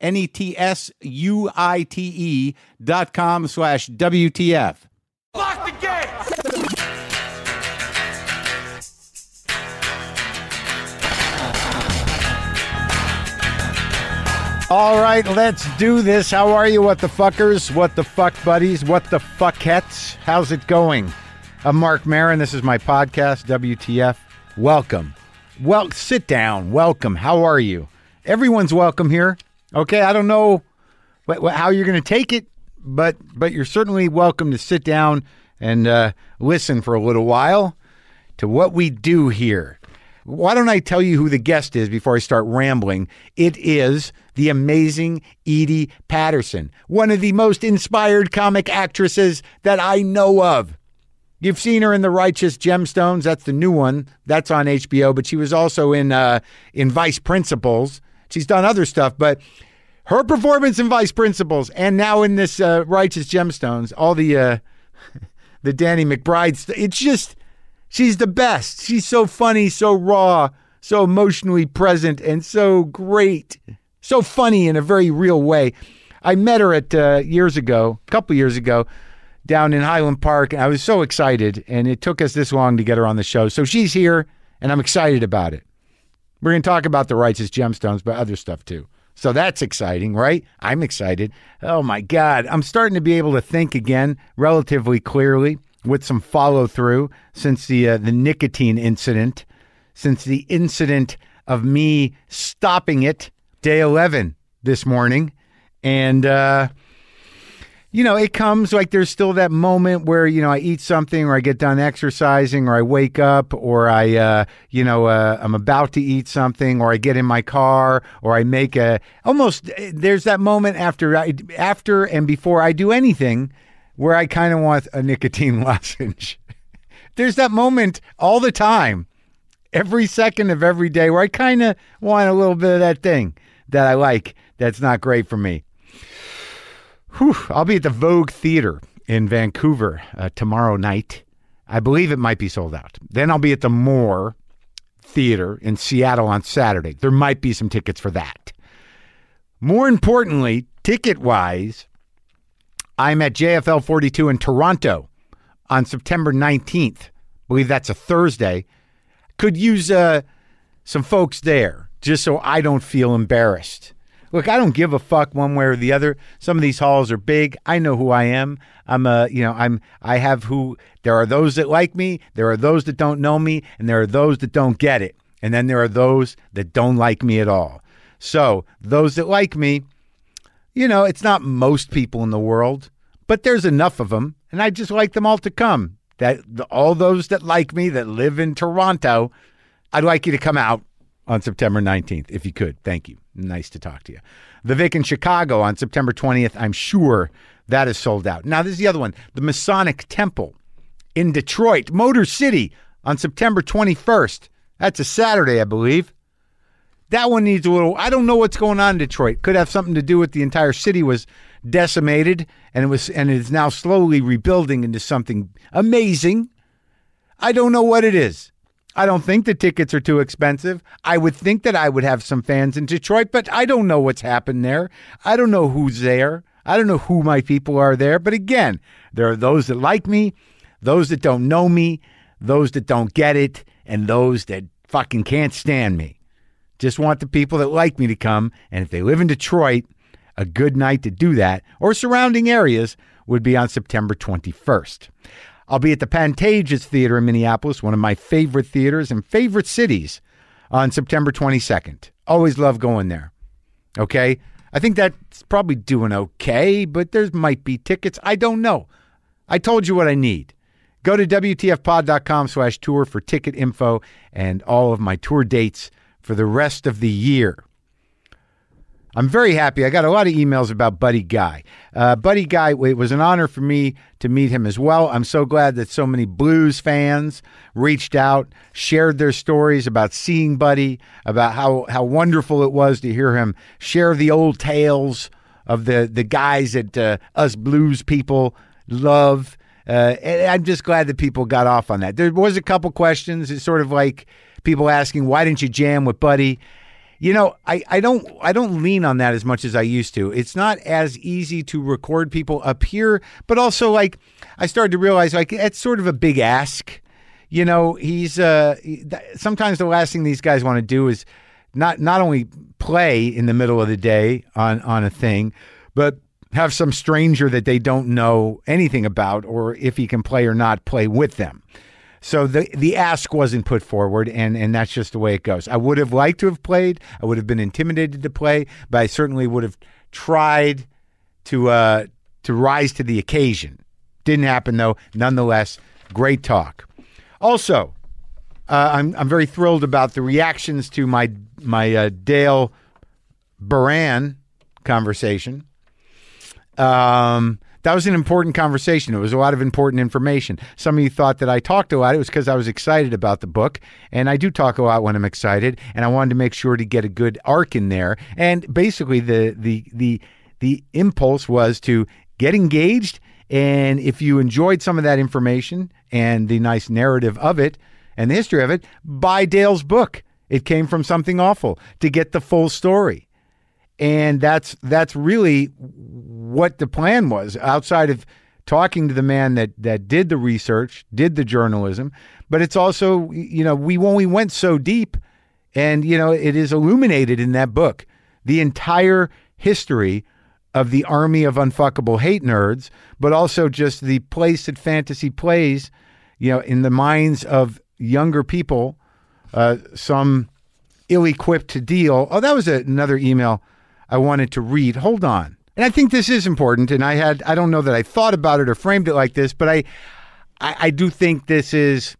N E T S U I T E dot com slash WTF. Lock the gate! All right, let's do this. How are you, what the fuckers? What the fuck buddies? What the fuckettes? How's it going? I'm Marc Maron. This is my podcast, WTF. Welcome. Well, sit down. Welcome. How are you? Everyone's welcome here. Okay, I don't know wh- how you're going to take it, but but you're certainly welcome to sit down and uh, listen for a little while to what we do here. Why don't I tell you who the guest is before I start rambling? It is the amazing Edie Patterson, one of the most inspired comic actresses that I know of. You've seen her in The Righteous Gemstones. That's the new one. That's on HBO. But she was also in uh, in Vice Principals. She's done other stuff, but her performance in Vice Principals and now in this uh, Righteous Gemstones, all the uh, the Danny McBride. St- it's just she's the best. She's so funny, so raw, so emotionally present, and so great, so funny in a very real way. I met her at uh, years ago, a couple years ago, down in Highland Park. and I was so excited, and it took us this long to get her on the show. So she's here, and I'm excited about it. We're going to talk about the righteous gemstones, but other stuff too. So that's exciting, right? I'm excited. Oh my God. I'm starting to be able to think again relatively clearly with some follow through since the, uh, the nicotine incident, since the incident of me stopping it day 11 this morning. And, uh, you know, it comes like there's still that moment where, you know, I eat something or I get done exercising or I wake up or I, uh, you know, uh, I'm about to eat something or I get in my car or I make a almost there's that moment after I, after and before I do anything where I kind of want a nicotine lozenge. there's that moment all the time, every second of every day where I kind of want a little bit of that thing that I like that's not great for me. Whew, I'll be at the Vogue Theater in Vancouver uh, tomorrow night. I believe it might be sold out. Then I'll be at the Moore Theater in Seattle on Saturday. There might be some tickets for that. More importantly, ticket wise, I'm at JFL 42 in Toronto on September 19th. I believe that's a Thursday. Could use uh, some folks there just so I don't feel embarrassed. Look, I don't give a fuck one way or the other. Some of these halls are big. I know who I am. I'm a, you know, I'm I have who there are those that like me, there are those that don't know me, and there are those that don't get it. And then there are those that don't like me at all. So, those that like me, you know, it's not most people in the world, but there's enough of them, and I just like them all to come. That all those that like me that live in Toronto, I'd like you to come out on September 19th, if you could. Thank you. Nice to talk to you. The Vic in Chicago on September 20th, I'm sure that is sold out. Now, this is the other one the Masonic Temple in Detroit, Motor City on September 21st. That's a Saturday, I believe. That one needs a little. I don't know what's going on in Detroit. Could have something to do with the entire city was decimated and it was and it is now slowly rebuilding into something amazing. I don't know what it is. I don't think the tickets are too expensive. I would think that I would have some fans in Detroit, but I don't know what's happened there. I don't know who's there. I don't know who my people are there. But again, there are those that like me, those that don't know me, those that don't get it, and those that fucking can't stand me. Just want the people that like me to come. And if they live in Detroit, A good night to do that, or surrounding areas, would be on September 21st. I'll be at the Pantages Theater in Minneapolis, one of my favorite theaters and favorite cities, on September 22nd. Always love going there. Okay? I think that's probably doing okay, but there might be tickets. I don't know. I told you what I need. Go to WTFpod.com slash tour for ticket info and all of my tour dates for the rest of the year. I'm very happy. I got a lot of emails about Buddy Guy. Uh, Buddy Guy, it was an honor for me to meet him as well. I'm so glad that so many blues fans reached out, shared their stories about seeing Buddy, about how, how wonderful it was to hear him share the old tales of the, the guys that uh, us blues people love. Uh, and I'm just glad that people got off on that. There was a couple questions. It's sort of like people asking, why didn't you jam with Buddy? You know, I, I don't I don't lean on that as much as I used to. It's not as easy to record people up here, but also like I started to realize like it's sort of a big ask. You know, he's uh sometimes the last thing these guys want to do is not not only play in the middle of the day on on a thing, but have some stranger that they don't know anything about or if he can play or not play with them. So the the ask wasn't put forward, and and that's just the way it goes. I would have liked to have played. I would have been intimidated to play, but I certainly would have tried to uh, to rise to the occasion. Didn't happen though. Nonetheless, great talk. Also, uh, I'm I'm very thrilled about the reactions to my my uh, Dale Beran conversation. Um, that was an important conversation. It was a lot of important information. Some of you thought that I talked a lot. It was because I was excited about the book, and I do talk a lot when I'm excited. And I wanted to make sure to get a good arc in there. And basically, the the the the impulse was to get engaged. And if you enjoyed some of that information and the nice narrative of it and the history of it, buy Dale's book. It came from something awful to get the full story and that's that's really what the plan was outside of talking to the man that that did the research did the journalism but it's also you know we only went so deep and you know it is illuminated in that book the entire history of the army of unfuckable hate nerds but also just the place that fantasy plays you know in the minds of younger people uh, some ill-equipped to deal oh that was a, another email I wanted to read. Hold on. And I think this is important. And I had, I don't know that I thought about it or framed it like this, but I, I, I do think this is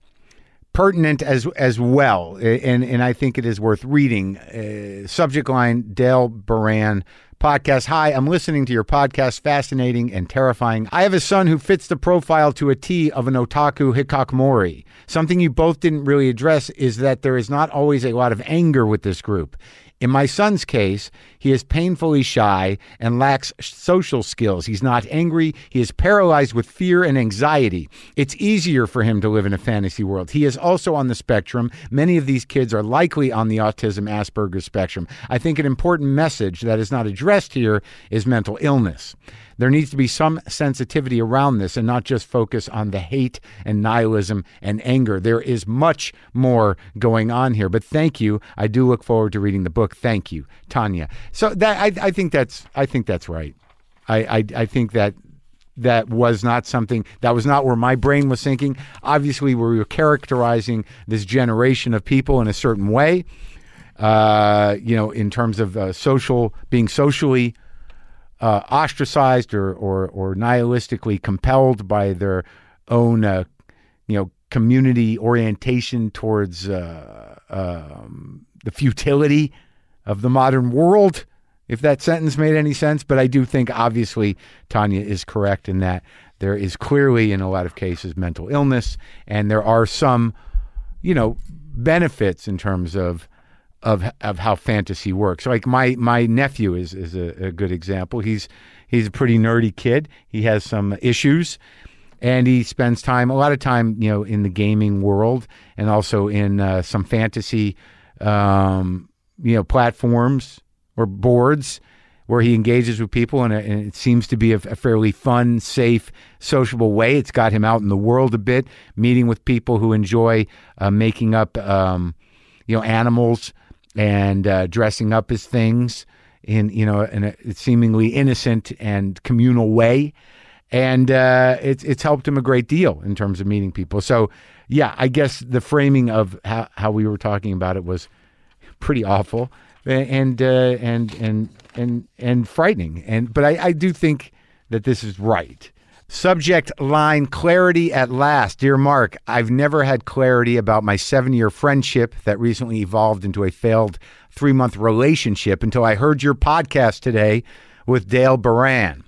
pertinent as as well, and and I think it is worth reading. Uh, subject line: Dale Beran podcast. Hi, I'm listening to your podcast. Fascinating and terrifying. I have a son who fits the profile to a T of an otaku hikikomori. Something you both didn't really address is that there is not always a lot of anger with this group. In my son's case, he is painfully shy and lacks social skills. He's not angry. He is paralyzed with fear and anxiety. It's easier for him to live in a fantasy world. He is also on the spectrum. Many of these kids are likely on the autism Asperger's spectrum. I think an important message that is not addressed here is mental illness. There needs to be some sensitivity around this and not just focus on the hate and nihilism and anger. There is much more going on here. But thank you. I do look forward to reading the book. Thank you, Tanya. So that I, I think that's I think that's right. I, I, I think that that was not something that was not where my brain was thinking. Obviously, we were characterizing this generation of people in a certain way. Uh, you know, in terms of uh, social being socially uh, ostracized or, or or nihilistically compelled by their own uh, you know community orientation towards uh, um, the futility of the modern world. If that sentence made any sense, but I do think obviously Tanya is correct in that there is clearly in a lot of cases mental illness, and there are some you know benefits in terms of of of how fantasy works. Like my my nephew is is a, a, good example. He's he's a pretty nerdy kid. He has some issues, and he spends time a lot of time you know in the gaming world and also in uh, some fantasy um, you know platforms or boards where he engages with people and, and it seems to be a, a, fairly fun, safe, sociable way. It's got him out in the world a bit, meeting with people who enjoy uh, making up, um, you know, animals and uh, dressing up as things in you know in a seemingly innocent and communal way, and uh, it's it's helped him a great deal in terms of meeting people. So yeah, I guess the framing of how, how we were talking about it was pretty awful and uh, and and and and frightening. And but I, I do think that this is right. Subject line clarity at last. Dear Mark, I've never had clarity about my seven year friendship that recently evolved into a failed three month relationship until I heard your podcast today with Dale Beran.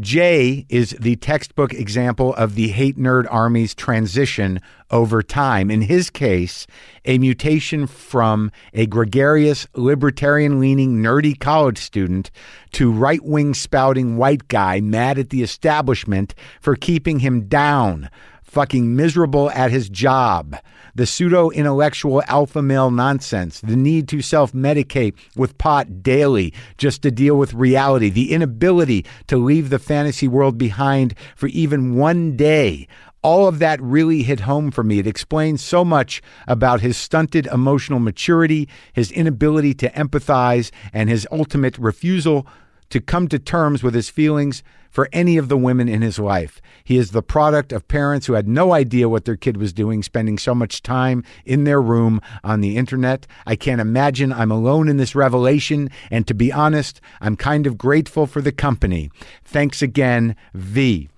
Jay is the textbook example of the hate nerd army's transition over time. In his case, a mutation from a gregarious, libertarian leaning, nerdy college student to right wing spouting white guy mad at the establishment for keeping him down, fucking miserable at his job the pseudo intellectual alpha male nonsense, the need to self medicate with pot daily just to deal with reality, the inability to leave the fantasy world behind for even one day. All of that really hit home for me. It explains so much about his stunted emotional maturity, his inability to empathize, and his ultimate refusal to come to terms with his feelings for any of the women in his life. He is the product of parents who had no idea what their kid was doing, spending so much time in their room on the internet. I can't imagine I'm alone in this revelation, and to be honest, I'm kind of grateful for the company. Thanks again, V.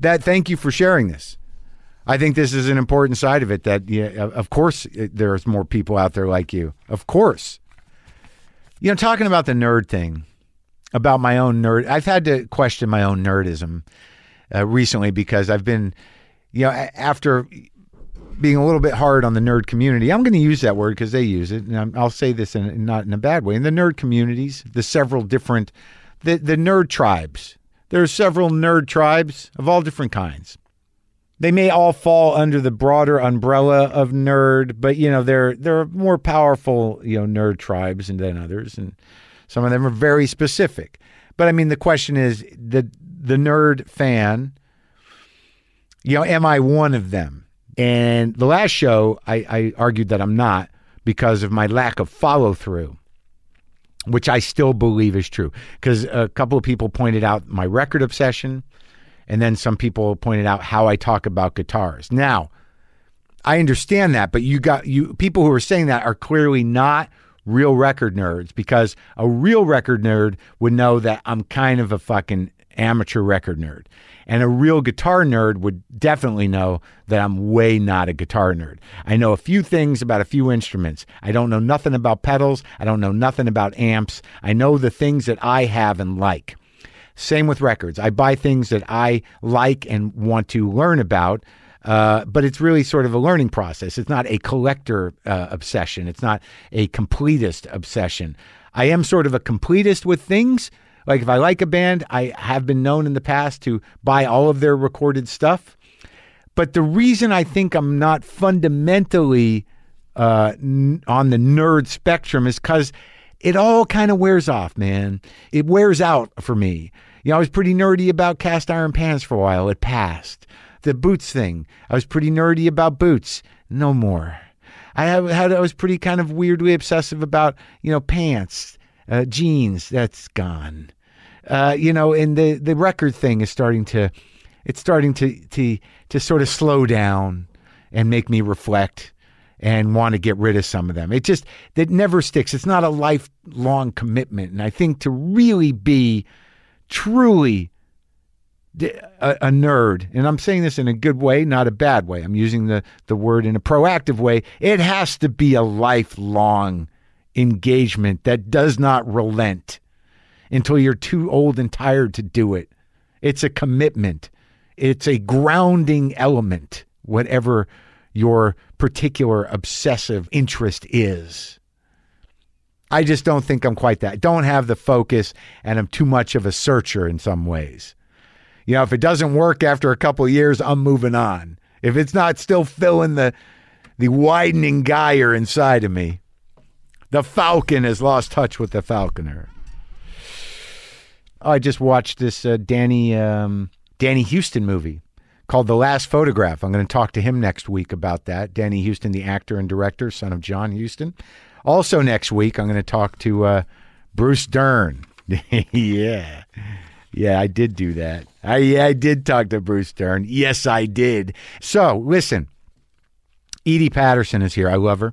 That thank you for sharing this. I think this is an important side of it that yeah, of course eh, there's more people out there like you. Of course. You know, talking about the nerd thing, about my own nerd. I've had to question my own nerdism uh, recently because I've been, you know, after being a little bit hard on the nerd community. I'm going to use that word because they use it, and i will say this in not in a bad way. In the nerd communities, the several different, the the nerd tribes. There are several nerd tribes of all different kinds. They may all fall under the broader umbrella of nerd, but you know there there are more powerful you know nerd tribes than others, and some of them are very specific. But I mean, the question is the the nerd fan. You know, am I one of them? And the last show, I, I argued that I'm not because of my lack of follow through, which I still believe is true. Because a couple of people pointed out my record obsession, and then some people pointed out how I talk about guitars. Now, I understand that, but you got you people who are saying that are clearly not real record nerds because a real record nerd would know that I'm kind of a fucking amateur record nerd. And a real guitar nerd would definitely know that I'm way not a guitar nerd. I know a few things about a few instruments. I don't know nothing about pedals. I don't know nothing about amps. I know the things that I have and like. Same with records. I buy things that I like and want to learn about. Uh, but it's really sort of a learning process. It's not a collector uh, obsession. It's not a completist obsession. I am sort of a completist with things. Like if I like a band, I have been known in the past to buy all of their recorded stuff. But the reason I think I'm not fundamentally uh, n- on the nerd spectrum is because it all kind of wears off, man. It wears out for me. You know, I was pretty nerdy about cast iron pans for a while. It passed the boots thing. I was pretty nerdy about boots. No more. I had I was pretty kind of weirdly obsessive about you know pants, uh, jeans. That's gone. Uh, you know, and the the record thing is starting to, it's starting to to to sort of slow down and make me reflect and want to get rid of some of them. It just that never sticks. It's not a lifelong commitment, and I think to really be truly a, a, nerd, and I'm saying this in a good way, not a bad way. I'm using the, the word in a proactive way. It has to be a lifelong engagement that does not relent until you're too old and tired to do it. It's a commitment, it's a grounding element, whatever your particular obsessive interest is. I just don't think I'm quite that. Don't have the focus, and I'm too much of a searcher in some ways. You know, if it doesn't work after a couple years, I'm moving on. If it's not still filling the the widening gyre inside of me, the falcon has lost touch with the falconer. I just watched this uh, Danny um, Danny Huston movie called The Last Photograph. I'm going to talk to him next week about that. Danny Huston, the actor and director, son of John Huston. Also next week, I'm going to talk to uh, Bruce Dern. yeah. Yeah, I did do that. I I did talk to Bruce Dern. Yes, I did. So, listen. Edie Patterson is here. I love her.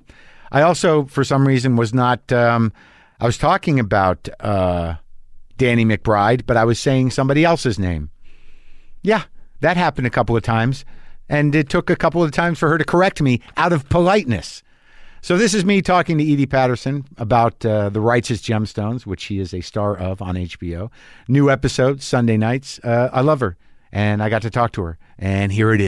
I also, for some reason, was not. Um, I was talking about uh, Danny McBride, but I was saying somebody else's name. Yeah, that happened a couple of times, and it took a couple of times for her to correct me out of politeness. So this is me talking to Edie Patterson about uh, the Righteous Gemstones, which she is a star of on HBO. New episode Sunday nights. Uh, I love her, and I got to talk to her, and here it is.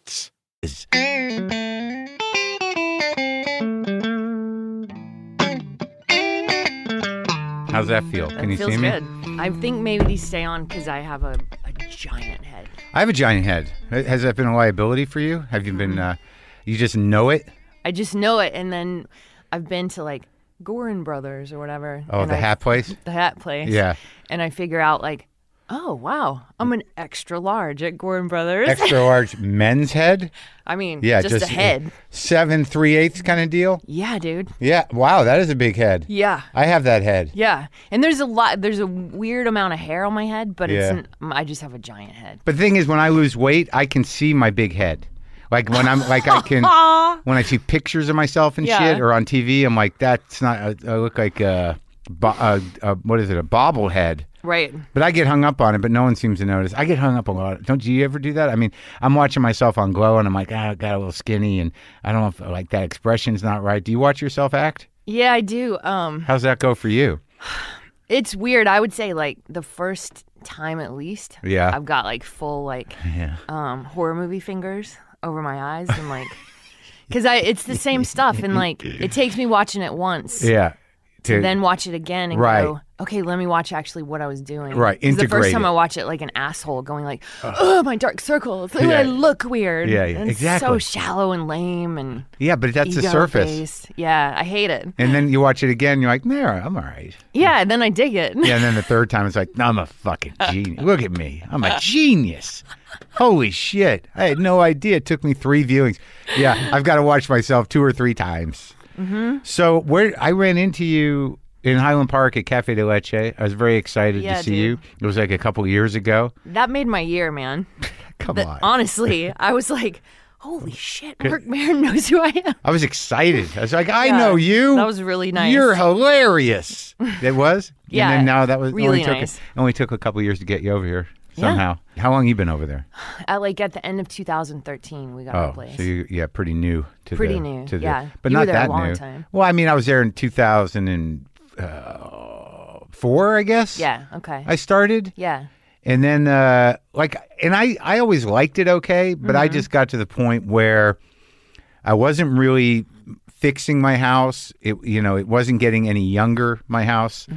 podcasts. How's that feel? Can you feels see me? good. I think maybe these stay on because I have a, a giant head. I have a giant head. Has that been a liability for you? Have you been? Uh, you just know it? I just know it, and then I've been to like Goorin Brothers or whatever. Oh, and the I- hat place. The hat place. Yeah. And I figure out like, oh wow, I'm an extra large at Gordon Brothers. Extra large men's head. I mean, Yeah, just, just a head. Seven three eighths kind of deal. Yeah, dude. Yeah. Wow, that is a big head. Yeah. I have that head. Yeah, and there's a lot. There's a weird amount of hair on my head, but Yeah. it's n- I just have a giant head. But the thing is, when I lose weight, I can see my big head. Like when I'm like I can when I see pictures of myself and Yeah. shit or on TV, I'm like that's not. I, I look like a, bo- a, a what is it? A bobblehead. Right. But I get hung up on it, but no one seems to notice. I get hung up a lot. Don't you ever do that? I mean, I'm watching myself on Glow, and I'm like, ah, I got a little skinny, and I don't know if like that expression's not right. Do you watch yourself act? Yeah, I do. Um, How's that go for you? it's weird. I would say like the first time at least. Yeah. I've got like full like Yeah. um horror movie fingers over my eyes and like because I it's the same stuff and like it takes me watching it once Yeah. To, then watch it again and Right. go okay let me watch actually what I was doing Right, 'Cause the first time it. I watch it like an asshole going like oh my dark circles Yeah. I look weird Yeah, yeah, and exactly. so shallow and lame and yeah, but that's the surface. based. yeah I hate it And then you watch it again, you're like, no, I'm all right. yeah and then I dig it Yeah, and then the third time it's like, I'm a fucking genius. Look at me. I'm a genius. Holy shit. I had no idea. It took me three viewings. Yeah, I've got to watch myself two or three times. Mm-hmm. So where I ran into you in Highland Park at Cafe de Leche. I was very excited Yeah, to see dude. you. It was like a couple years ago. that made my year man Come But on. honestly, I was like, holy shit, Marc Maron knows who I am. I was excited. I was like, I Yeah, know you. that was really nice. You're hilarious. It was? Yeah, And then now that was really only took nice. only took a couple years to get you over here Yeah. somehow. How long you been over there? At like at the end of 2013, we got our Oh, place. so you yeah, pretty new to Pretty the, new, to the, yeah. but You not a that long new. time. Well, I mean, I was there in 2004, I guess. yeah, okay. I started, yeah. and then uh, like, and I I always liked it okay, but Mm-hmm. I just got to the point where I wasn't really fixing my house. It you know, it wasn't getting any younger. My house,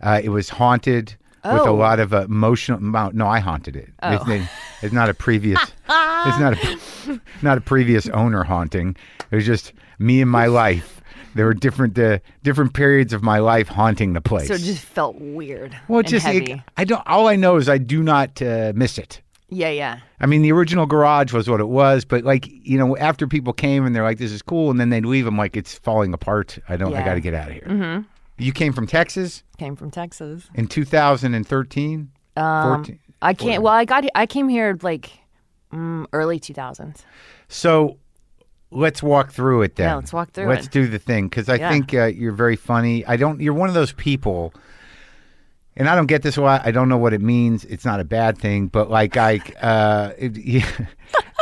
uh, it was haunted. With a Mm-hmm. Oh. lot of uh, emotional, no, I haunted it. It's, Oh. it's not a previous. it's not a not a previous owner haunting. It was just me and my life. There were different uh, different periods of my life haunting the place. So it just felt weird. well, it and just it- I don't. All I know is I do not uh, miss it. yeah, yeah. I mean, the original garage was what it was, but like you know, after people came and they're like, "This is cool," and then they'd leave, I'm like, "It's falling apart. I don't. I got to get out of here." Mm-hmm. You came from Texas Came from Texas. in 2013. Um, 14? I can't. Well, I got. I came here like mm, early 2000s. So let's walk through it then. Yeah, let's walk through it. Let's do the thing because I Yeah. think uh, you're very funny. I don't. You're one of those people and I don't get this a lot. I don't know what it means. It's not a bad thing, but like I, uh, it, yeah,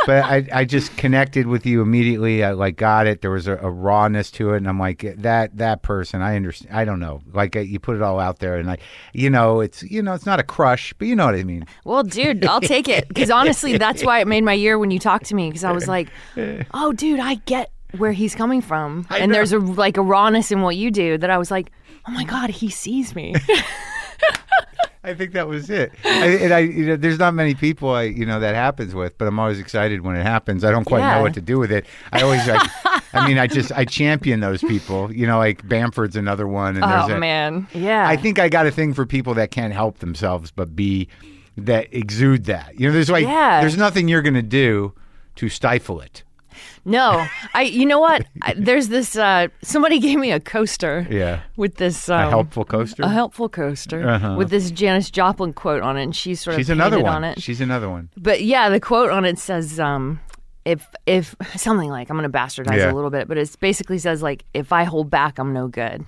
but I, I just connected with you immediately. I like got it. There was a, a rawness to it, and I'm like that that person. I understand. I don't know. Like you put it all out there, and like you know, it's you know, it's not a crush, but you know what I mean. Well, dude, I'll take it because honestly, that's why it made my year when you talked to me because I was like, oh, dude, I get where he's coming from, I and know. there's a like a rawness in what you do that I was like, oh my god, he sees me. I think that was it. I, and I, you know, there's not many people I, you know, that happens with, but I'm always excited when it happens. I don't quite Yeah. know what to do with it. I always, like, I mean, I just, I champion those people. You know, like Bamford's another one, and oh a, man, yeah. I think I got a thing for people that can't help themselves but be that exude that. You know, there's like, Yeah. there's nothing you're gonna do to stifle it. No, I. You know what? I, there's this. Uh, somebody gave me a coaster. Yeah, With this um, a helpful coaster. a helpful coaster Uh-huh. with this Janis Joplin quote on it, and she's sort of She's another one. on it. She's another one. But yeah, the quote on it says, um, if if something like I'm gonna bastardize Yeah. a little bit, but it basically says like if I hold back, I'm no good.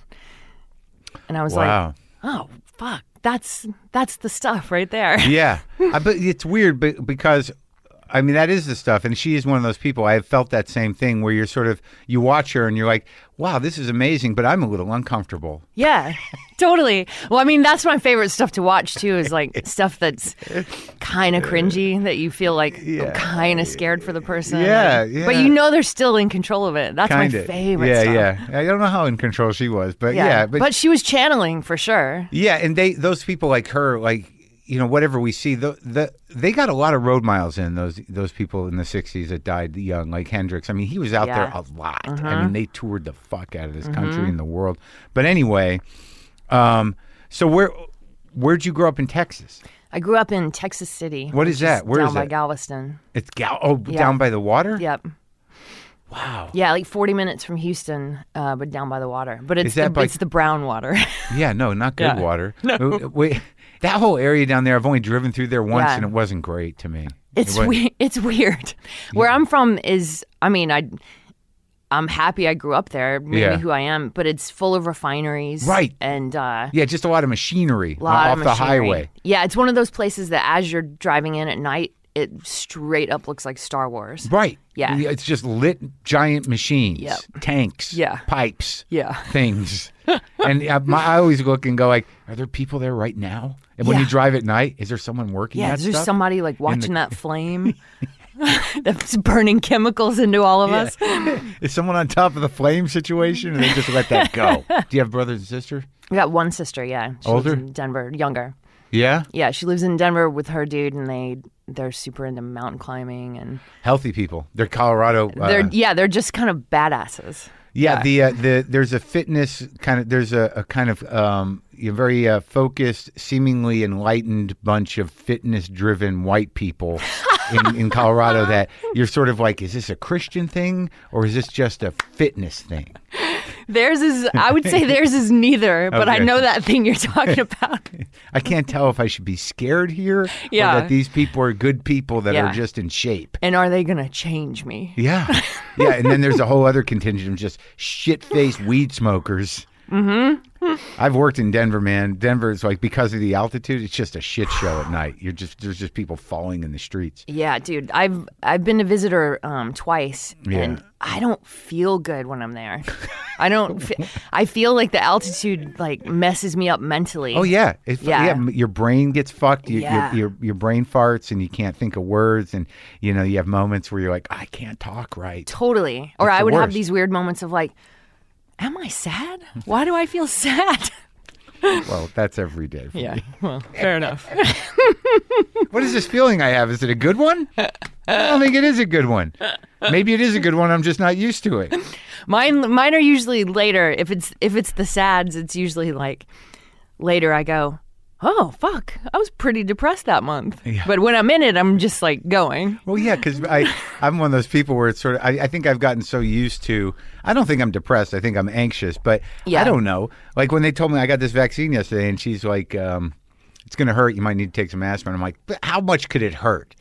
And I was Wow. like, oh fuck, that's that's the stuff right there. yeah, I, but it's weird, but because I mean that is the stuff, and she is one of those people. I have felt that same thing where you're sort of you watch her and you're like, wow, this is amazing, but I'm a little uncomfortable. yeah, totally. Well, I mean, that's my favorite stuff to watch too. Is like stuff that's kind of cringy that you feel like kind of scared for the person. Yeah, like- yeah. But you know they're still in control of it. That's Kind my favorite. Yeah, stuff. yeah. I don't know how in control she was, but yeah, but she was channeling for sure. Yeah, and they those people like her, like you know, whatever we see, the, the they got a lot of road miles in those those people in the '60s that died young, like Hendrix. I mean, he was out Yeah. there a lot. I mean, they toured the fuck out of this country and the world. But anyway, um, so where where'd you grow up in Texas? I grew up in Texas City. What is that? Where down by that? Galveston. It's Gal- oh down by the water. Yep. Wow. Yeah, like 40 minutes from Houston, uh, but down by the water. But it's Is that the, by- it's the brown water. Yeah, no, not good Yeah. water. No. Wait, that whole area down there, I've only driven through there once, Yeah. and it wasn't great to me. it's It weird. It's weird. Where I'm from is, I mean, I. I'm happy I grew up there, maybe Yeah. who I am, but it's full of refineries. Right. And uh, Yeah, just a lot of machinery lot off of the highway. Yeah, it's one of those places that as you're driving in at night, it straight up looks like Star Wars. Right. Yeah. It's just lit giant machines, Yep. tanks, Yeah. pipes, Yeah. things. and uh, my, I always look and go like, are there people there right now? And when you drive at night, is there someone working Yeah, is there somebody like watching that flame that's burning chemicals into all of us? Is someone on top of the flame situation, and they just let that go? Do you have brothers and sisters? We got one sister, yeah. She Older? Denver, younger. Yeah, Yeah, she lives in Denver with her dude, and they they're super into mountain climbing, and healthy people. They're Colorado. uh, they're yeah, they're just kind of badasses. Yeah, the uh, the there's a fitness kind of there's a, a kind of um, a very uh, focused, seemingly enlightened bunch of fitness driven white people in, in Colorado that you're sort of like, is this a Christian thing or is this just a fitness thing? Theirs is, I would say theirs is neither, but I know that thing you're talking about. I can't tell if I should be scared here Yeah. or that these people are good people that Yeah. are just in shape. And are they gonna change me? Yeah, yeah, and then there's a whole other contingent of just shit faced weed smokers. Mm-hmm. I've worked in Denver, man. Denver is like because of the altitude, it's just a shit show at night. You're just there's just people falling in the streets. Yeah, dude, I've I've been a visitor um, twice, Yeah. and I don't feel good when I'm there. I don't. Fe- I feel like the altitude like messes me up mentally. Oh yeah, it's, yeah. Yeah. Your brain gets fucked. You, Yeah. your, your your brain farts, and you can't think of words. And you know you have moments where you're like, I can't talk right. totally. Or It's I would have these weird moments of like, am I sad? Why do I feel sad? Well, that's every day. For Yeah. me. Well, fair enough. What is this feeling I have? Is it a good one? I don't think it is a good one. Maybe it is a good one. I'm just not used to it. Mine mine are usually later. If it's if it's the sads, it's usually like later I go, Oh fuck. I was pretty depressed that month. Yeah. But when I'm in it, I'm just like going. Well, yeah, because I I'm one of those people where it's sort of I, I think I've gotten so used to. I don't think I'm depressed. I think I'm anxious, but yeah. I don't know. Like when they told me I got this vaccine yesterday, and she's like, um, "It's going to hurt. You might need to take some aspirin." I'm like, "But how much could it hurt?"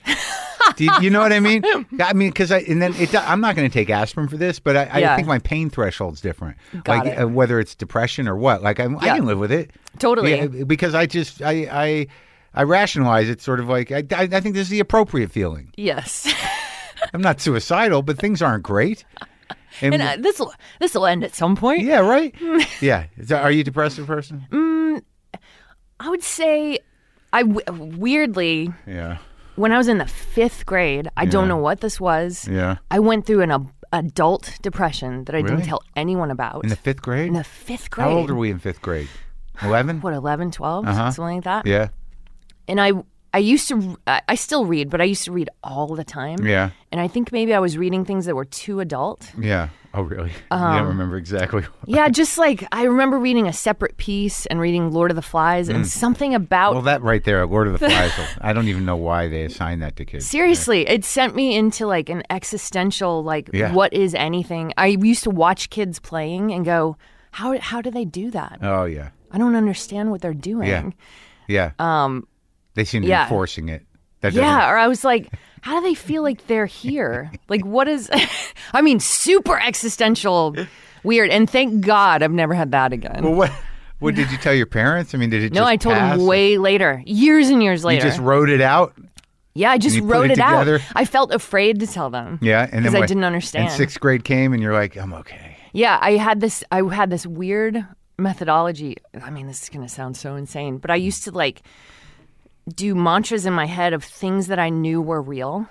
Do you, you know what I mean? I mean, because I and then it, I'm not going to take aspirin for this, but I, I think my pain threshold's different. Got like it. uh, whether it's depression or what. Like I, I Yeah. can live with it Totally. Yeah, because I just I I I rationalize it sort of like I I, I think this is the appropriate feeling. Yes. I'm not suicidal, but things aren't great. And, and uh, this will this will end at some point. yeah, right. yeah. Is that- are you a depressive person? I would say, I w- weirdly Yeah. When I was in the fifth grade, I Yeah. don't know what this was. Yeah. I went through an ab- adult depression that I Really? didn't tell anyone about. In the fifth grade. In the fifth grade. How old are we in fifth grade? Eleven. What, 11, 12, Uh-huh. something like that? Yeah. And I, I used to, I still read, but I used to read all the time. Yeah. And I think maybe I was reading things that were too adult. Yeah. Oh, really? you Um, don't remember exactly. Yeah, just like I remember reading a Separate Peace and reading Lord of the Flies and something about Mm. Well, that right there, Lord of the Flies. I don't even know why they assigned that to kids. Seriously, it sent me into like an existential like Yeah. what is anything? I used to watch kids playing and go, how how do they do that? Oh yeah, I don't understand what they're doing. yeah, yeah. Um they seem to yeah. be forcing it. That doesn't- yeah, or I was like, how do they feel like they're here? like what is I mean, super existential weird. And thank God I've never had that again. Well, what? What did you tell your parents? I mean, did it? no, I told pass? them way later, years and years later. You just wrote it out. yeah, I just wrote it it, out. I felt afraid to tell them. Yeah, and then 'Cause I didn't understand. And sixth grade came, and you're like, I'm okay. Yeah, I had this. I had this weird methodology. I mean, this is gonna sound so insane, but I used to like do mantras in my head of things that I knew were real.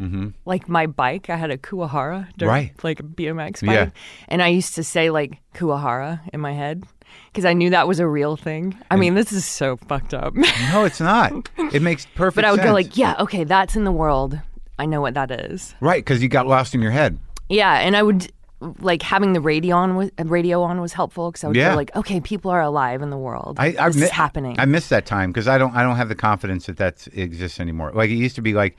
Mm-hmm. Like my bike, I had a Kuwahara, Right. Like a BMX bike, Yeah. and I used to say like Kuwahara in my head because I knew that was a real thing. I mean, this is so fucked up, No, it's not. It makes perfect. but I would sense. go like, yeah, okay, that's in the world. I know what that is. right, because you got lost in your head. Yeah, and I would like having the radio on was radio on was helpful because I would Yeah. go like, okay, people are alive in the world. I, I this mi- is happening. I miss that time because I don't. I don't have the confidence that that exists anymore. Like it used to be like,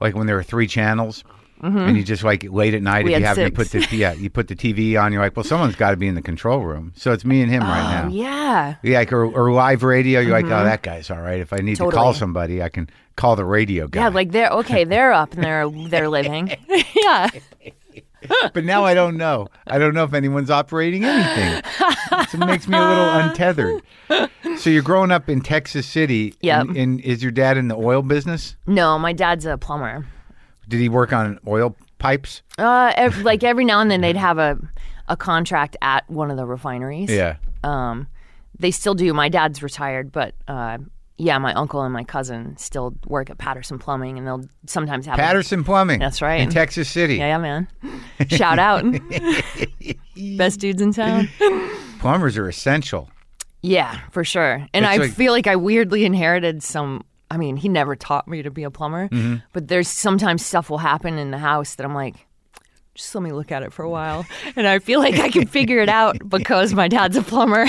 like when there were three channels. And you just like late at night Mm-hmm. We if you happen to put the yeah you put the TV on you're like well someone's got to be in the control room so it's me and him right now oh yeah, Yeah, like or, or live radio. You're like, oh, that guy's all right. If I need to call Mm-hmm. Somebody, I can call the radio guy. yeah. Like they're okay. They're up and they're they're living. yeah, but now I don't know. I don't know if anyone's operating anything. so it makes me a little untethered. So you're growing up in Texas City. Yeah. And, and is your dad in the oil business? no, my dad's a plumber. Did he work on oil pipes? Uh, ev- like every now and then they'd have a a contract at one of the refineries. Yeah. Um, they still do. My dad's retired, but uh, yeah, my uncle and my cousin still work at Patterson Plumbing, and they'll sometimes have a- Patterson Plumbing. That's right. In Texas City. Yeah, yeah, man. Shout out. Best dudes in town. Plumbers are essential. Yeah, for sure. And It's I like- feel like I weirdly inherited some. I mean, he never taught me to be a plumber, Mm-hmm. but there's sometimes stuff will happen in the house that I'm like, just let me look at it for a while. And I feel like I can figure it out because my dad's a plumber.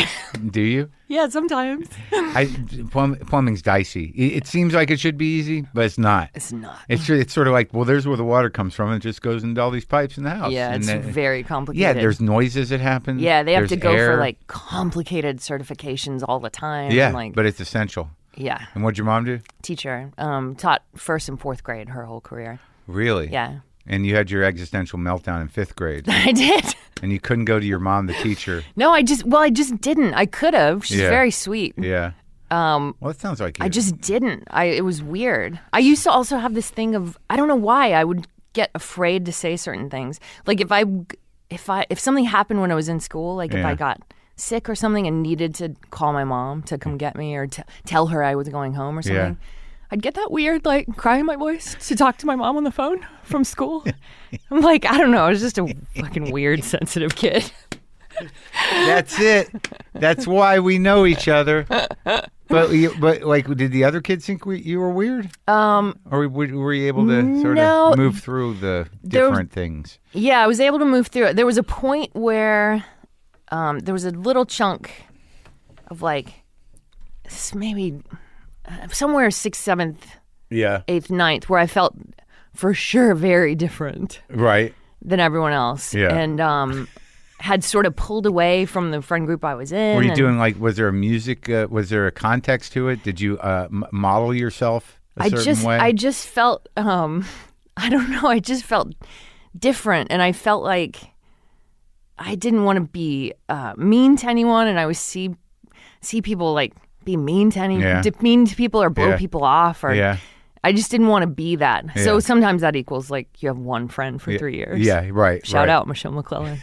Do you? yeah, sometimes. I, plum, plumbing's dicey. It, it seems like it should be easy, but it's not. It's not. It's it's sort of like well, there's where the water comes from, and it just goes into all these pipes in the house. Yeah, And it's very complicated. yeah. There's noises that happen. Yeah, they have to go air. for like complicated certifications all the time. yeah, and, like but it's essential. yeah, And what'd your mom do? teacher um, taught first and fourth grade her whole career. Really? Yeah, And you had your existential meltdown in fifth grade, I did. and you couldn't go to your mom, the teacher. No, I just well, I just didn't. I could have. She's Yeah. very sweet. Yeah. Um, Well, it sounds like you. I just didn't. I it was weird. I used to also have this thing of I don't know why I would get afraid to say certain things. Like if I if I if something happened when I was in school, like if Yeah. I got sick or something and needed to call my mom to come get me or to tell her I was going home or Yeah. something. I'd get that weird, like, cry in my voice to talk to my mom on the phone from school. I'm like, I don't know. I was just a fucking weird, sensitive kid. That's it. That's why we know each other. But but like, did the other kids think we, you were weird? Um, Or were, were you able to sort No. of move through the different things? Yeah, I was able to move through it. There was a point where um, there was a little chunk of like maybe somewhere sixth, seventh, Yeah. eighth, ninth, where I felt for sure very different Right. than everyone else, Yeah. and um, had sort of pulled away from the friend group I was in. Were you and- doing like? Was there a music? Uh, was there a context to it? Did you uh, m- model yourself a I just way? I just felt um I don't know, I just felt different and I felt like I didn't want to be uh, mean to anyone and I would see see people like be mean to any Yeah. to mean to people or blow Yeah. people off or yeah. I just didn't want to be that. Yeah. So sometimes that equals like you have one friend for three years. Yeah, right. Shout right. out Michelle McClellan.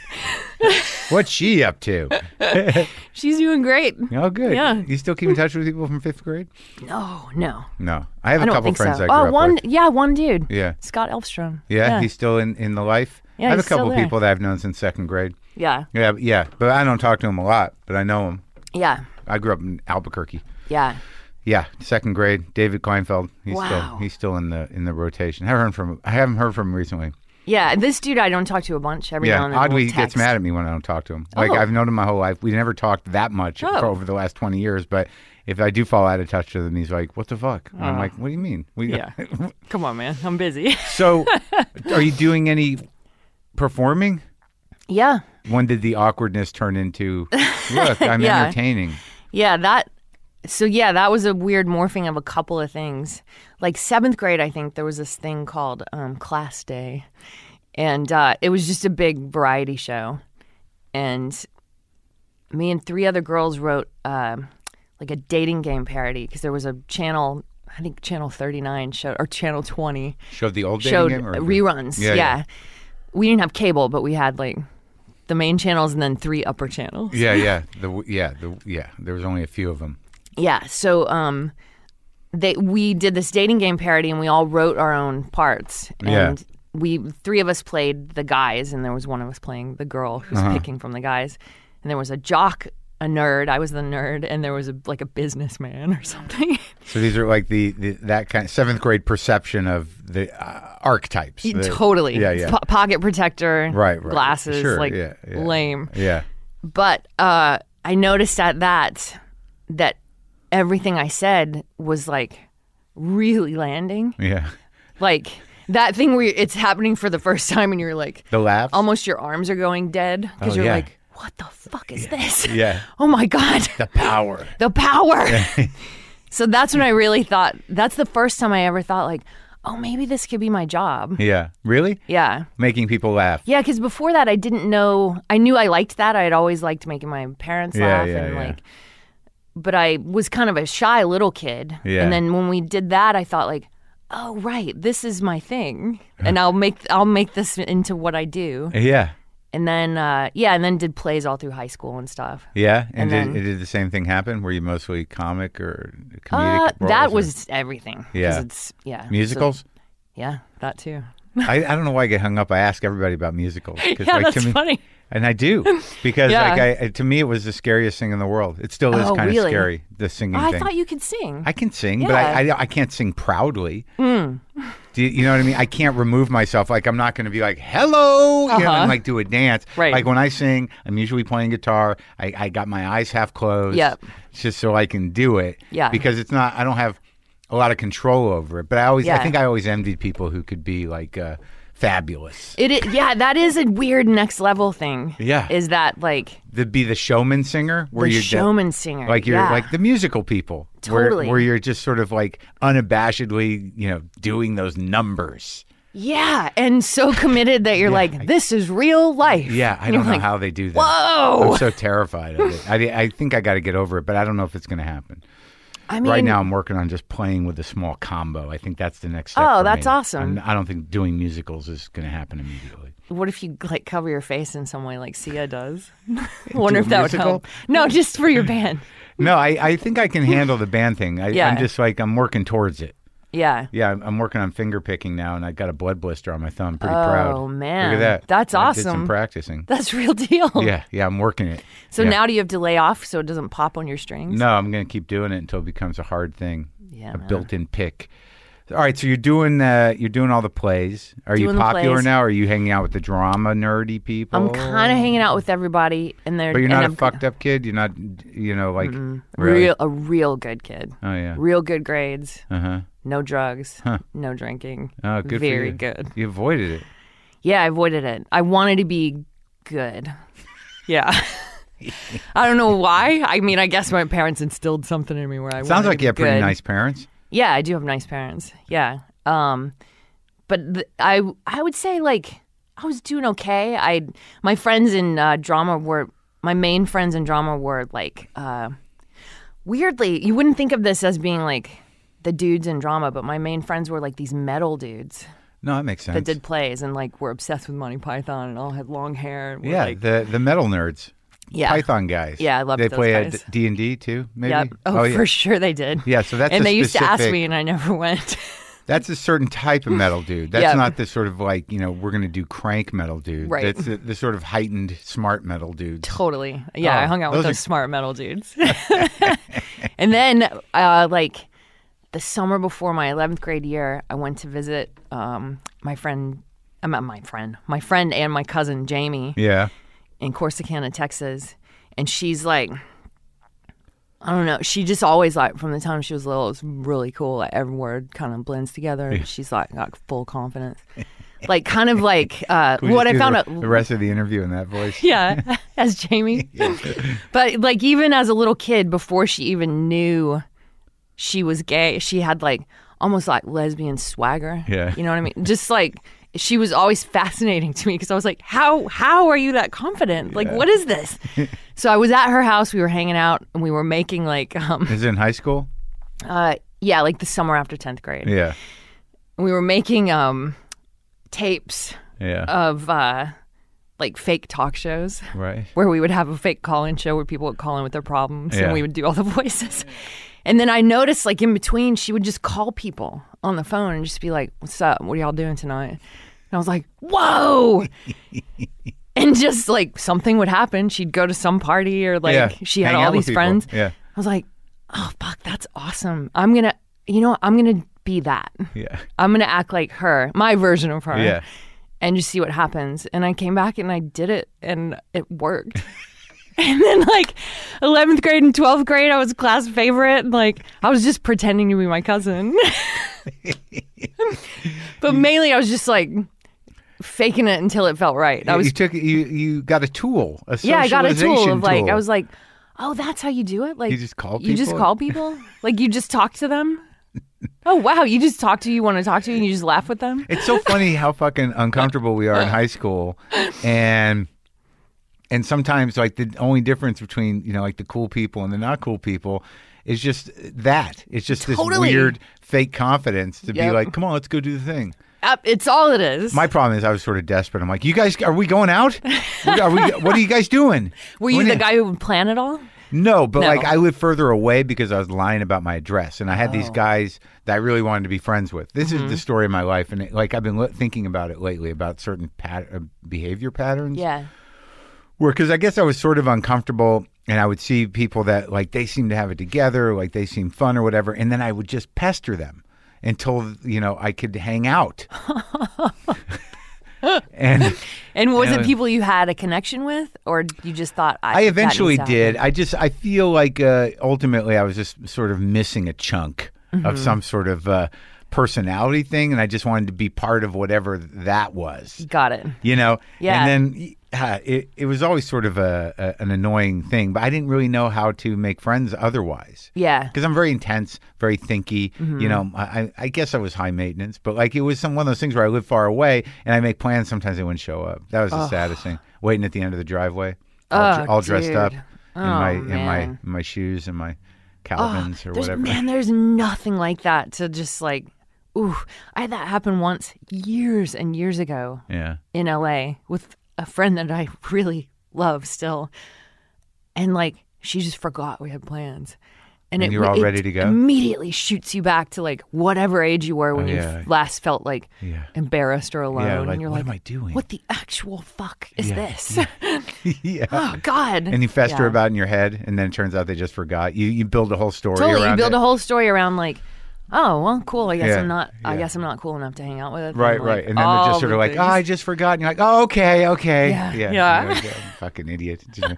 What's she up to? She's doing great. Oh, good. Yeah. You still keep in touch with people from fifth grade? No, no. No. I have I a couple friends so. Oh, I grew oh, one with. yeah, one dude. Yeah. Scott Elfstrom. yeah. He's still in, in the life. Yeah, I have a couple people that I've known since second grade. yeah. Yeah, yeah. But I don't talk to him a lot, but I know him. Yeah. I grew up in Albuquerque. Yeah. Yeah, second grade. David Kleinfeld. He's Wow. still he's still in the in the rotation. I haven't heard from I haven't heard from him recently. Yeah. This dude I don't talk to a bunch. Every now Yeah, and then oddly we'll he gets mad at me when I don't talk to him. Like Oh. I've known him my whole life. We never talked that much Oh. for over the last twenty years. But if I do fall out of touch with him, he's like, "What the fuck?" And I'm like, "What do you mean?" We, Uh. Yeah. Come on, man. I'm busy. so, are you doing any performing? yeah. When did the awkwardness turn into? Look, I'm Yeah. entertaining. Yeah, that so yeah, that was a weird morphing of a couple of things. Like seventh grade, I think there was this thing called um, class day, and uh, it was just a big variety show. And me and three other girls wrote um, like a dating game parody because there was a channel, I think channel thirty nine showed or channel twenty Showed the old dating showed game or reruns. Yeah, Yeah, yeah. we didn't have cable, but we had like the main channels and then three upper channels. Yeah, yeah, the yeah, the yeah. There was only a few of them. Yeah. So um they we did this dating game parody and we all wrote our own parts. Yeah. And we three of us played the guys and there was one of us playing the girl who's Uh-huh. picking from the guys. And there was a jock, a nerd, I was the nerd, and there was a like a businessman or something. So these are like the, the that kind of seventh grade perception of the uh, archetypes. The- totally. Yeah, yeah. Po- pocket protector. Right, right. Glasses. Sure, like yeah, yeah. lame. yeah. But uh, I noticed at that that everything I said was like really landing. Yeah. Like that thing where it's happening for the first time and you're like, The laugh. almost your arms are going dead because Oh, you're yeah. like, what the fuck is this? Yeah. Oh my God, The power. the power. so that's when I really thought, that's the first time I ever thought, like, oh, maybe this could be my job. Yeah. Really? Yeah. Making people laugh. Yeah, because before that, I didn't know. I knew I liked that. I had always liked making my parents Yeah, laugh, yeah, and yeah. like, but I was kind of a shy little kid. Yeah. And then when we did that, I thought like, oh right, this is my thing, and I'll make I'll make this into what I do. Yeah. And then uh, yeah, and then did plays all through high school and stuff. Yeah. And, And did, then- did the same thing happen? Were you mostly comic or comedic? Uh, that or was everything. Yeah. It's, yeah. So- musicals. yeah, that too. I, I don't know why I get hung up. I ask everybody about musicals. Yeah, like, that's me, funny. And I do because Yeah. like I, to me it was the scariest thing in the world. It still is Oh, kind of really? scary. The singing Oh, I thing. thought you could sing. I can sing, but I, I I can't sing proudly. Do you, you know what I mean? I can't remove myself. Like I'm not going to be like hello, you know, Uh-huh. and like do a dance. Right. Like when I sing, I'm usually playing guitar. I, I got my eyes half closed. Yep. Just so I can do it. Yeah. Because it's not. I don't have a lot of control over it. But I always. Yeah. I think I always envied people who could be like uh, fabulous. It is, yeah, that is a weird next level thing. Yeah. Is that like the be the showman singer, where the you're de- showman singer? like you're yeah. like the musical people where, Totally. where you're just sort of like unabashedly you know doing those numbers Yeah, and so committed that you're like, this is real life. yeah i don't know like, how they do that Whoa! i'm so terrified of it i, I think i got to get over it but i don't know if it's going to happen I mean, right now i'm working on just playing with a small combo i think that's the next step Oh, that's me. awesome. I'm, i don't think doing musicals is going to happen immediately what if you like cover your face in some way like Sia does? Wonder a if that would help. No, just for your band. no i, I think i can handle the band thing I, Yeah. i'm just like i'm working towards it Yeah. yeah, I'm- I'm working on finger picking now, and I got a blood blister on my thumb. Pretty proud. Oh, man. look at that. That's I Did some practicing. That's real deal. Yeah, yeah, I'm working it. So Yeah. now do you have to lay off so it doesn't pop on your strings? No, I'm going to keep doing it until it becomes a hard thing. Yeah, a man. built-in pick. All right, so you're doing uh, you're doing all the plays. Are you Doing the popular now? Or are you hanging out with the drama nerdy people? I'm kind of hanging out with everybody, and they're. But you're not a I'm fucked up kid. You're not, you know, like really. real a real good kid. Oh yeah. Real good grades. Uh huh. No drugs. No drinking. Oh, good. Very for you. good. You avoided it. Yeah, I avoided it. I wanted to be good. Yeah. I don't know why. I mean, I guess my parents instilled something in me where I Sounds like you have pretty nice parents. Yeah, I do have nice parents. Yeah. Um, but th- I I would say like I was doing okay. I my friends in uh, drama were my main friends in drama were like uh, weirdly you wouldn't think of this as being like the dudes in drama, but my main friends were like these metal dudes No, that makes sense. that did plays and like were obsessed with Monty Python and all had long hair. and were, yeah, like- the the metal nerds. Yeah. Python guys. Yeah, I loved They those play. D and D too. Maybe. Yep. Oh, yeah. for sure they did. Yeah, so that's and they used to ask me, and I never went. That's a certain type of metal dude. That's Yeah. not the sort of like you know we're going to do crank metal dude. Right. That's the, the sort of heightened smart metal dude. Totally. Yeah, Oh, I hung out with those those are- smart metal dudes. and then, uh, like, the summer before my 11th grade year, I went to visit um, my friend, I'm not my friend, my friend and my cousin Jamie Yeah. in Corsicana, Texas. And she's like, I don't know. She just always like from the time she was little, it was really cool. Like every word kind of blends together. She's like got full confidence, like kind of like uh, what I found the, out. the rest of the interview in that voice. Yeah, as Jamie. but like even as a little kid, before she even knew she was gay, she had like almost like lesbian swagger. Yeah. you know what I mean. Just like she was always fascinating to me because I was like, how how are you that confident? Like, what is this? so I was at her house. We were hanging out and we were making like um Is it in high school? uh yeah like the summer after tenth grade. Yeah. We were making um tapes Yeah. of uh like fake talk shows. right. where we would have a fake call-in show where people would call in with their problems Yeah. and we would do all the voices. And then I noticed, like in between, she would just call people on the phone and just be like, "What's up? What are y'all doing tonight?" And I was like, "Whoa!" and just like something would happen. She'd go to some party or like Yeah. she had Hang all these people. friends. Yeah. I was like, "Oh fuck, that's awesome! I'm gonna, you know, I'm gonna be that. Yeah. I'm gonna act like her, my version of her." Yeah. and just see what happens. And I came back and I did it and it worked. and then like 11th grade and 12th grade, I was class favorite. And like I was just pretending to be my cousin. but mainly I was just like faking it until it felt right. I you was took you you got a tool. A yeah, I got a tool of like tool. I was like, "Oh, that's how you do it?" Like You just call You just people? call people? like you just talk to them? Oh, wow, you just talk to you want to talk to you and you just laugh with them? It's so funny how fucking uncomfortable we are in high school, and and sometimes like the only difference between you know like the cool people and the not cool people is just that. It's just this weird fake confidence to be like, come on, let's go do the thing. Uh, It's all it is. My problem is I was sort of desperate. I'm like, you guys, are we going out? Are we? What are you guys doing? Were you When the it- guy who would plan it all? No, but No. like I lived further away because I was lying about my address, and I had Oh. these guys that I really wanted to be friends with. This Mm-hmm. is the story of my life, and it, like I've been li- thinking about it lately about certain pat- uh, behavior patterns. Yeah. Where because I guess I was sort of uncomfortable, and I would see people that like they seem to have it together, like they seem fun or whatever, and then I would just pester them until you know I could hang out. and And was Yeah. it people you had a connection with, or you just thought I? I eventually did. I just I feel like uh, ultimately I was just sort of missing a chunk Mm-hmm. of some sort of uh, personality thing, and I just wanted to be part of whatever that was. Got it. You know. Yeah. And then uh, it it was always sort of a, a an annoying thing, but I didn't really know how to make friends otherwise. Yeah. Because I'm very intense, very thinky. Mm-hmm. You know, I, I- guess I was high maintenance, but like it was some one of those things where I live far away and I make plans. Sometimes they wouldn't show up. That was the saddest thing. Waiting at the end of the driveway, all, Oh, all dressed up in my Oh, in my in my shoes and my Calvins or whatever. Man, there's nothing like that to just like. Ooh, I had that happen once years and years ago Yeah. in LA with a friend that I really love still, and like she just forgot we had plans. And it, you're all it ready to go? Immediately shoots you back to like whatever age you were when Oh, yeah. you last felt like Yeah. embarrassed or alone. Yeah, like, and you're what like, am I doing? What the actual fuck is this? yeah. oh God! And you fester about in your head, and then it turns out they just forgot. You you build a whole story Totally, you build it. a whole story around like, oh well, cool. I guess Yeah, I'm not. I guess I'm not cool enough to hang out with. It Right, like, right. And then they're all just sort the of like, things. oh, I just forgot. And you're like, oh, okay, okay. Yeah, yeah. yeah. You're like, "Yeah, fucking idiot. Just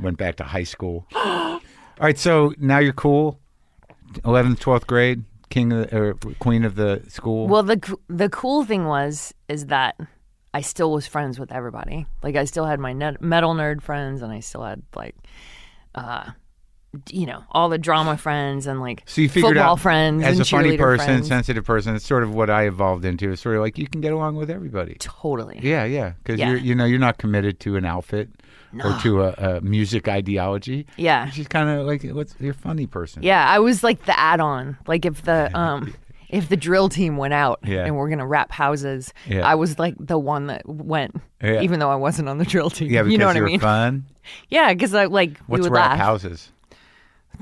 went back to high school. All right, so now you're cool. 11th, 12th grade, king of the, or queen of the school. Well, the c- the cool thing was is that I still was friends with everybody. Like I still had my net, metal nerd friends, and I still had like, uh, you know, all the drama friends and like So you figured football out friends as a funny person, friends. sensitive person. It's sort of what I evolved into. It's sort of like you can get along with everybody. totally. Yeah, yeah, because Yeah. you're you know you're not committed to an outfit or to a, a music ideology. Yeah. You're kind of like what's you're a funny person. Yeah, I was like the add-on. Like if the um if the drill team went out Yeah. and we're gonna wrap houses, Yeah. I was like the one that went, Yeah. even though I wasn't on the drill team. Yeah, because you know what I you're mean? fun. Yeah, because I like we What's would wrap laugh. houses?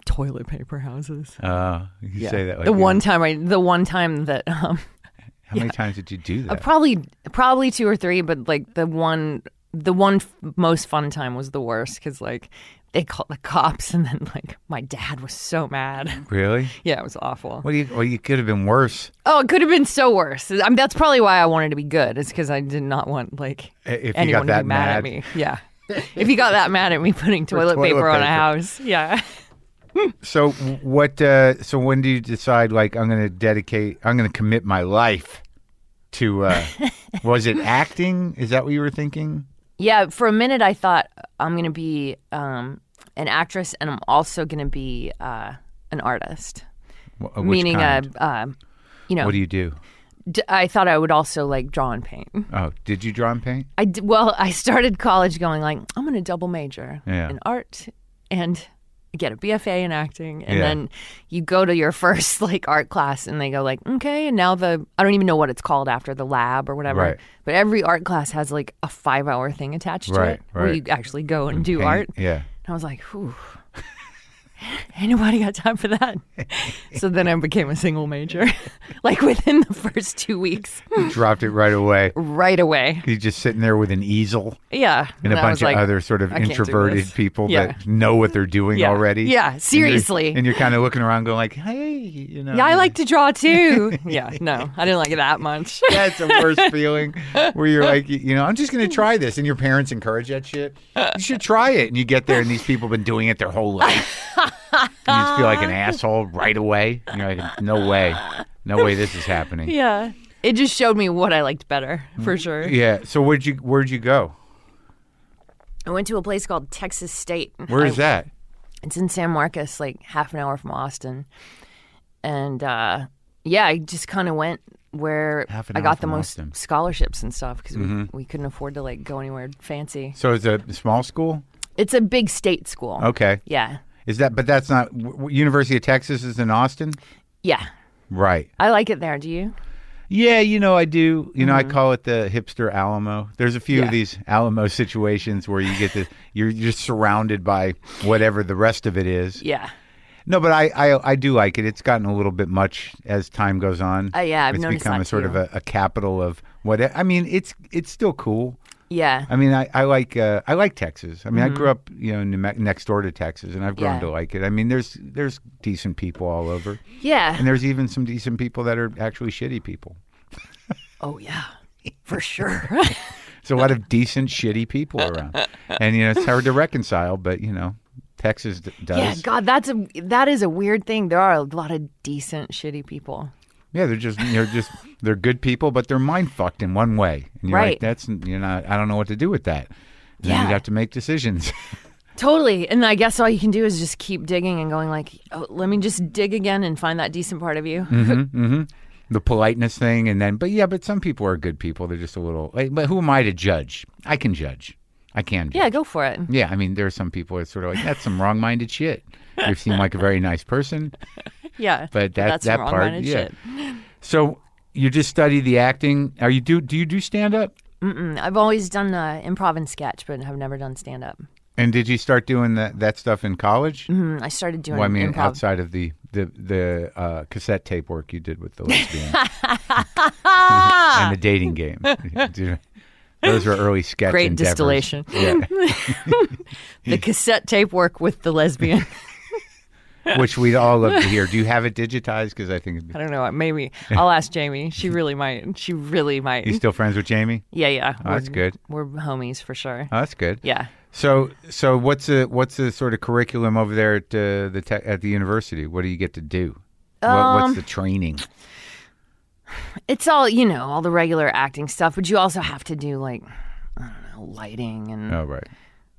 Toilet paper houses. Uh, you say that like the you one time I, the one time that um, How many times did you do that? probably probably two or three, but like the one the one f- most fun time was the worst because like they called the cops and then like my dad was so mad. really? Yeah, it was awful. Do you? Well, you could have been worse Oh, it could have been so worse. I mean, that's probably why I wanted to be good. It's because I did not want like if anyone got that to be mad, mad. at me. Yeah. if you got that mad at me putting toilet, toilet paper on a house, yeah. So what? Uh, so when do you decide? Like, I'm going to dedicate. I'm going to commit my life to. Uh, was it acting? Is that what you were thinking? Yeah, for a minute I thought I'm going to be um, an actress and I'm also going to be uh, an artist. Wh- Meaning, uh, kind? uh, you know, what do you do? I thought I would also like draw and paint. Oh, did you draw and paint? I d- well, I started college going like I'm going to double major Yeah. in art and get a BFA in acting, and Yeah. then you go to your first like art class, and they go like, okay, and now the I don't even know what it's called after the lab or whatever, Right. but every art class has like a five hour thing attached to Right, it where you actually go and do Paint, art. Yeah. And I was like, whew. Ain't nobody got time for that. so then I became a single major, like within the first two weeks, You dropped it right away. right away. You're just sitting there with an easel Yeah. and a bunch of like, other sort of introverted people Yeah. that know what they're doing Yeah. already. Yeah, And you're- seriously. And you're, kind of looking around, going like, "Hey, you know." Yeah, I like to draw too. yeah, no, I didn't like it that much. That's the worst feeling where you're like, you know, I'm just going to try this. And your parents encourage that shit. You should try it. And you get there and these people have been doing it their whole life. And you just feel like an asshole right away. And you're like, no way. No way this is happening. yeah, it just showed me what I liked better for sure. Yeah. So where'd you where'd you go? I went to a place called Texas State. Where is I- that? It's in San Marcos, like half an hour from Austin. And uh, yeah, I just kind of went where I got the most Austin. Mm-hmm. scholarships and stuff because we, we couldn't afford to like go anywhere fancy. So it's a small school. It's a big state school. Okay. Yeah, Is that? But that's not. University of Texas is in Austin. yeah, Right. I like it there. Do you? Yeah, you know, I do. You know, I call it the hipster Alamo. There's a few Mm-hmm. Yeah. of these Alamo situations where you get to you're just surrounded by whatever the rest of it is. Yeah. No, but I, I I do like it. It's gotten a little bit much as time goes on. Uh, yeah, I've it's noticed become a sort too. of a, a capital of what I mean. It's it's still cool. Yeah. I mean, I, I like uh, I like Texas. I mean, I grew up you know next door to Texas, and I've grown Mm-hmm. Yeah. to like it. I mean, there's there's decent people all over, Yeah. and there's even some decent people that are actually shitty people. Oh yeah, for sure. There's a lot of decent, shitty people around, and you know it's hard to reconcile. But you know, Texas d- does. yeah, God, that's a that is a weird thing. There are a lot of decent, shitty people. Yeah, they're just they're just they're good people, but they're mind fucked in one way. And you're like, Right. that's you know, I don't know what to do with that. And Then Yeah. you'd have to make decisions. Totally. And I guess all you can do is just keep digging and going like, oh, let me just dig again and find that decent part of you. Mm-hmm. the politeness thing, and then, but yeah, but some people are good people. They're just a little. Like, but who am I to judge? I can judge. I can. Judge. Yeah, go for it. Yeah, I mean, there are some people that sort of like that's some wrong-minded shit. You seem like a very nice person, Yeah. but that that's that part, yeah. shit. So you just study the acting. Are you do do you do stand up? I've always done uh, improv and sketch, but have never done stand up. And did you start doing that that stuff in college? Mm, I started doing Well, I mean, improv. outside of the the the uh, cassette tape work you did with the lesbian and the dating game. Those were early sketch Great endeavors. distillation. Yeah. the cassette tape work with the lesbian. Which we'd all love to hear. Do you have it digitized? Because I think it'd I don't know. Maybe I'll ask Jamie. She really might. She really might. you still friends with Jamie. yeah, yeah. Oh, that's good. We're homies for sure. Oh, that's good. Yeah. So, so what's the what's the sort of curriculum over there at uh, the te- at the university? What do you get to do? what, Um, what's the training? It's all, you know, all the regular acting stuff, but you also have to do like I don't know, lighting and Oh, right.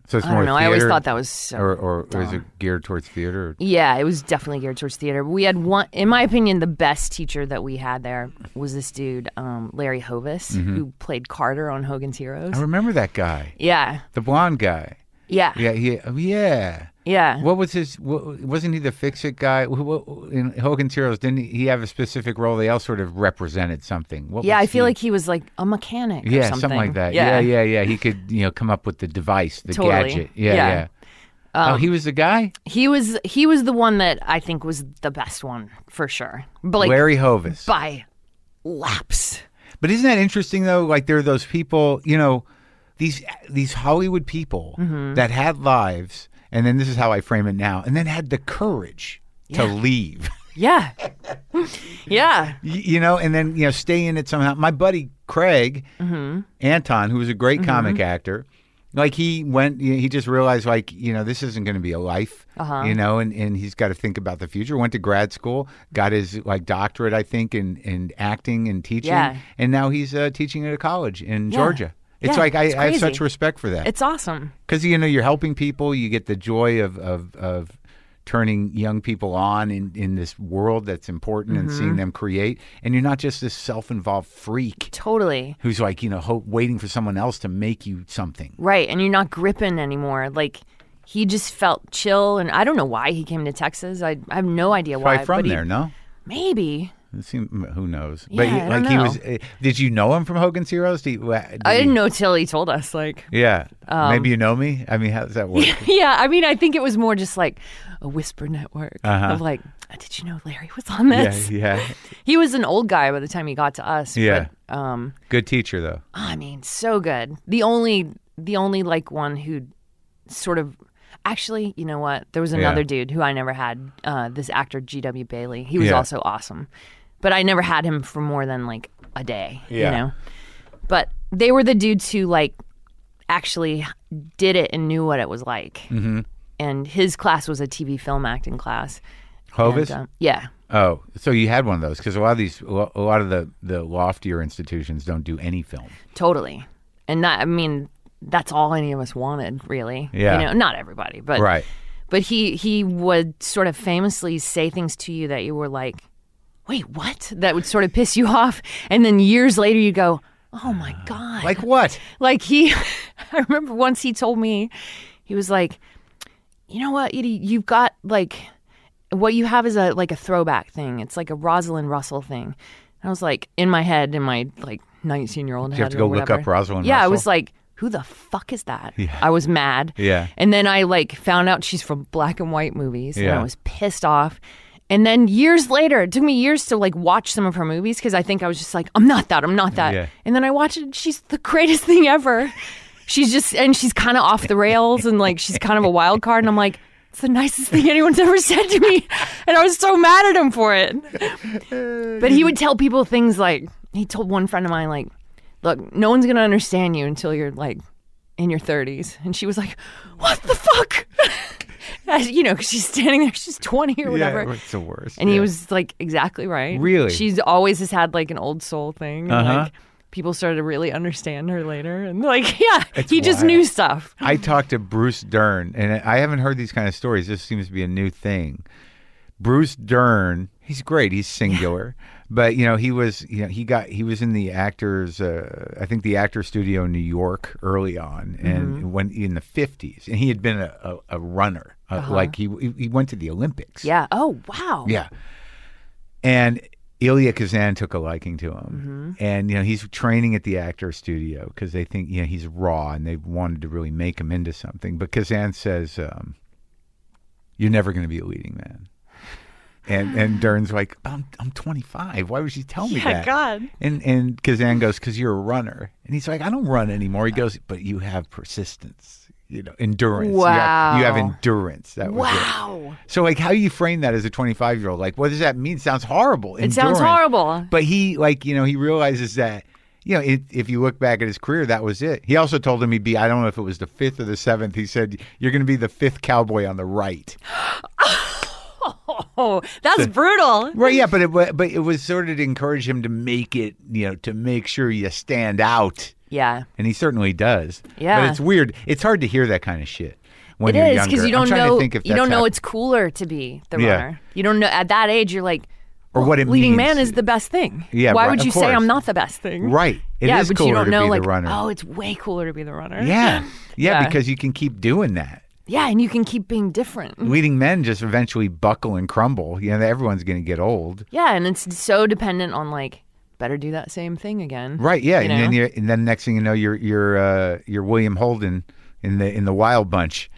So it's I more don't know. I always thought that was so. or or, or is it geared towards theater? Or, yeah, it was definitely geared towards theater. We had one, in my opinion, the best teacher that we had there was this dude, um, Larry Hovis, Mm-hmm. who played Carter on Hogan's Heroes. I remember that guy, Yeah, the blonde guy. yeah, Yeah, he, oh, yeah. Yeah. What was his? What, wasn't he the fix it guy what- in Hogan's Heroes? Didn't he, have a specific role? They all sort of represented something. What Yeah, I feel he? like he was like a mechanic. or yeah, something. like that. Yeah, Yeah. yeah, yeah, He could you know come up with the device, the Totally. gadget. Yeah, Yeah. yeah. oh, he was the guy, He was he was the one that I think was the best one for sure. But like Larry Hovis. by laps. But isn't that interesting though? Like there are those people, you know, these these Hollywood people Mm-hmm. that had lives, and then this is how I frame it now, and then had the courage to leave. Yeah, yeah, you know, and then you know stay in it somehow. My buddy Craig Mm-hmm. Anton, who was a great comic actor, like he went, he just realized like you know this isn't going to be a life, Uh-huh. you know, and and he's got to think about the future. Went to grad school, got his like doctorate, I think, in in acting and teaching, Yeah. and now he's uh, teaching at a college in Yeah. Georgia. It's Yeah, like I, it's I have such respect for that it's awesome. because you know you're helping people, you get the joy of of of turning young people on in, in this world that's important and Mm-hmm. seeing them create and you're not just this self-involved freak Totally who's like you know ho- waiting for someone else to make you something right, and you're not gripping anymore. Like he just felt chill, and I don't know why he came to Texas. I, I have no idea why. probably from but he- there no Maybe It seem- who knows Yeah, but he, like he was uh, did you know him from hogan's heroes did, uh, did I didn't know till he told us. Like, yeah Um, maybe you know me i mean how does that work yeah, I mean, I think it was more just like a whisper network Uh-huh. of like, did you know Larry was on yeah this? yeah He was an old guy by the time he got to us. Yeah. But, um, good teacher though I mean, so good. The only, the only like one who sort of, actually, you know what? There was another Yeah. dude who I never had. Uh, this actor G.W. Bailey. He was Yeah. also awesome, but I never had him for more than like a day. Yeah. You know. But they were the dudes who like actually did it and knew what it was like. Mm-hmm. And his class was a TV film acting class. hovis And, um, yeah. Oh, so you had one of those because a lot of these, a lot of the the loftier institutions don't do any film. Totally. And that, I mean, that's all any of us wanted, really. Yeah. You know, not everybody, but Right. but he he would sort of famously say things to you that you were like, "Wait, what?" That would sort of piss you off, and then years later you go, "Oh my uh, god!" Like what? like he, I remember once he told me, he was like, "You know what, Edie, you've got like, what you have is a like a throwback thing. It's like a Rosalind Russell thing." And I was like, in my head, in my like nineteen year old head, you have to go look up Rosalind Yeah, I was like. Who the fuck is that? Yeah. I was mad. Yeah. And then I like found out she's from black and white movies and Yeah. I was pissed off. And then years later, it took me years to like watch some of her movies because I think I was just like, I'm not that, I'm not that. Yeah. And then I watched it, she's the greatest thing ever. She's just and she's kind of off the rails and like she's kind of a wild card and I'm like, it's the nicest thing anyone's ever said to me. And I was so mad at him for it. But he would tell people things like he told one friend of mine like, look, no one's gonna understand you until you're like in your 30s. And she was like, what the fuck? As, you know, 'cause she's standing there, she's 20 or whatever. Yeah, it's the worst. and he was like, exactly right. Really? She's always has had like an old soul thing. Uh-huh. like, people started to really understand her later. And like, yeah, It's he just knew stuff. I talked to Bruce Dern, and I haven't heard these kind of stories. This seems to be a new thing. Bruce Dern, he's great. He's singular, but you know he was, you know, he got he was in the actors, uh, I think the actor studio in New York early on, and when in the fifties, and he had been a, a, a runner, uh, like he he went to the Olympics. Yeah. Oh, wow. Yeah. And Elia Kazan took a liking to him. And, you know, he's training at the actor studio because they think, you know, he's raw and they wanted to really make him into something. But Kazan says, um, You're never going to be a leading man. And and Dern's like, I'm, I'm 25. Why would she tell me Yeah, that? God. And and Kazan goes, because you're a runner. And he's like, I don't run anymore. He goes, but you have persistence, you know, endurance. You have, you have endurance. That was it. Wow. So, like, how you frame that as a 25 year old? Like, what does that mean? Sounds horrible. It sounds horrible. But he, like, you know, he realizes that, you know, it, if you look back at his career, that was it. He also told him he'd be, I don't know if it was the fifth or the seventh. He said, You're going to be the fifth cowboy on the right. Oh, that's brutal. Right. Yeah. But it, but it was sort of to encourage him to make it, you know, to make sure you stand out Yeah. and he certainly does. Yeah. but it's weird. It's hard to hear that kind of shit when It you're is younger. because you don't know think if you don't know hap- it's cooler to be the Yeah. runner. You don't know at that age. You're like, Or well, what it leading means. man is the best thing. Yeah, Why right, would you say. I'm not the best thing? right. It yeah, is but cooler you don't to know be like the runner. oh, it's way cooler to be the runner. yeah. yeah, Yeah. because you can keep doing that. Yeah, and you can keep being different. Leading men just eventually buckle and crumble. You know, everyone's going to get old. Yeah, and it's so dependent on like better do that same thing again. Right. Yeah. You and then know? you and then next thing you know, you're you're uh, you're William Holden in the in the Wild Bunch,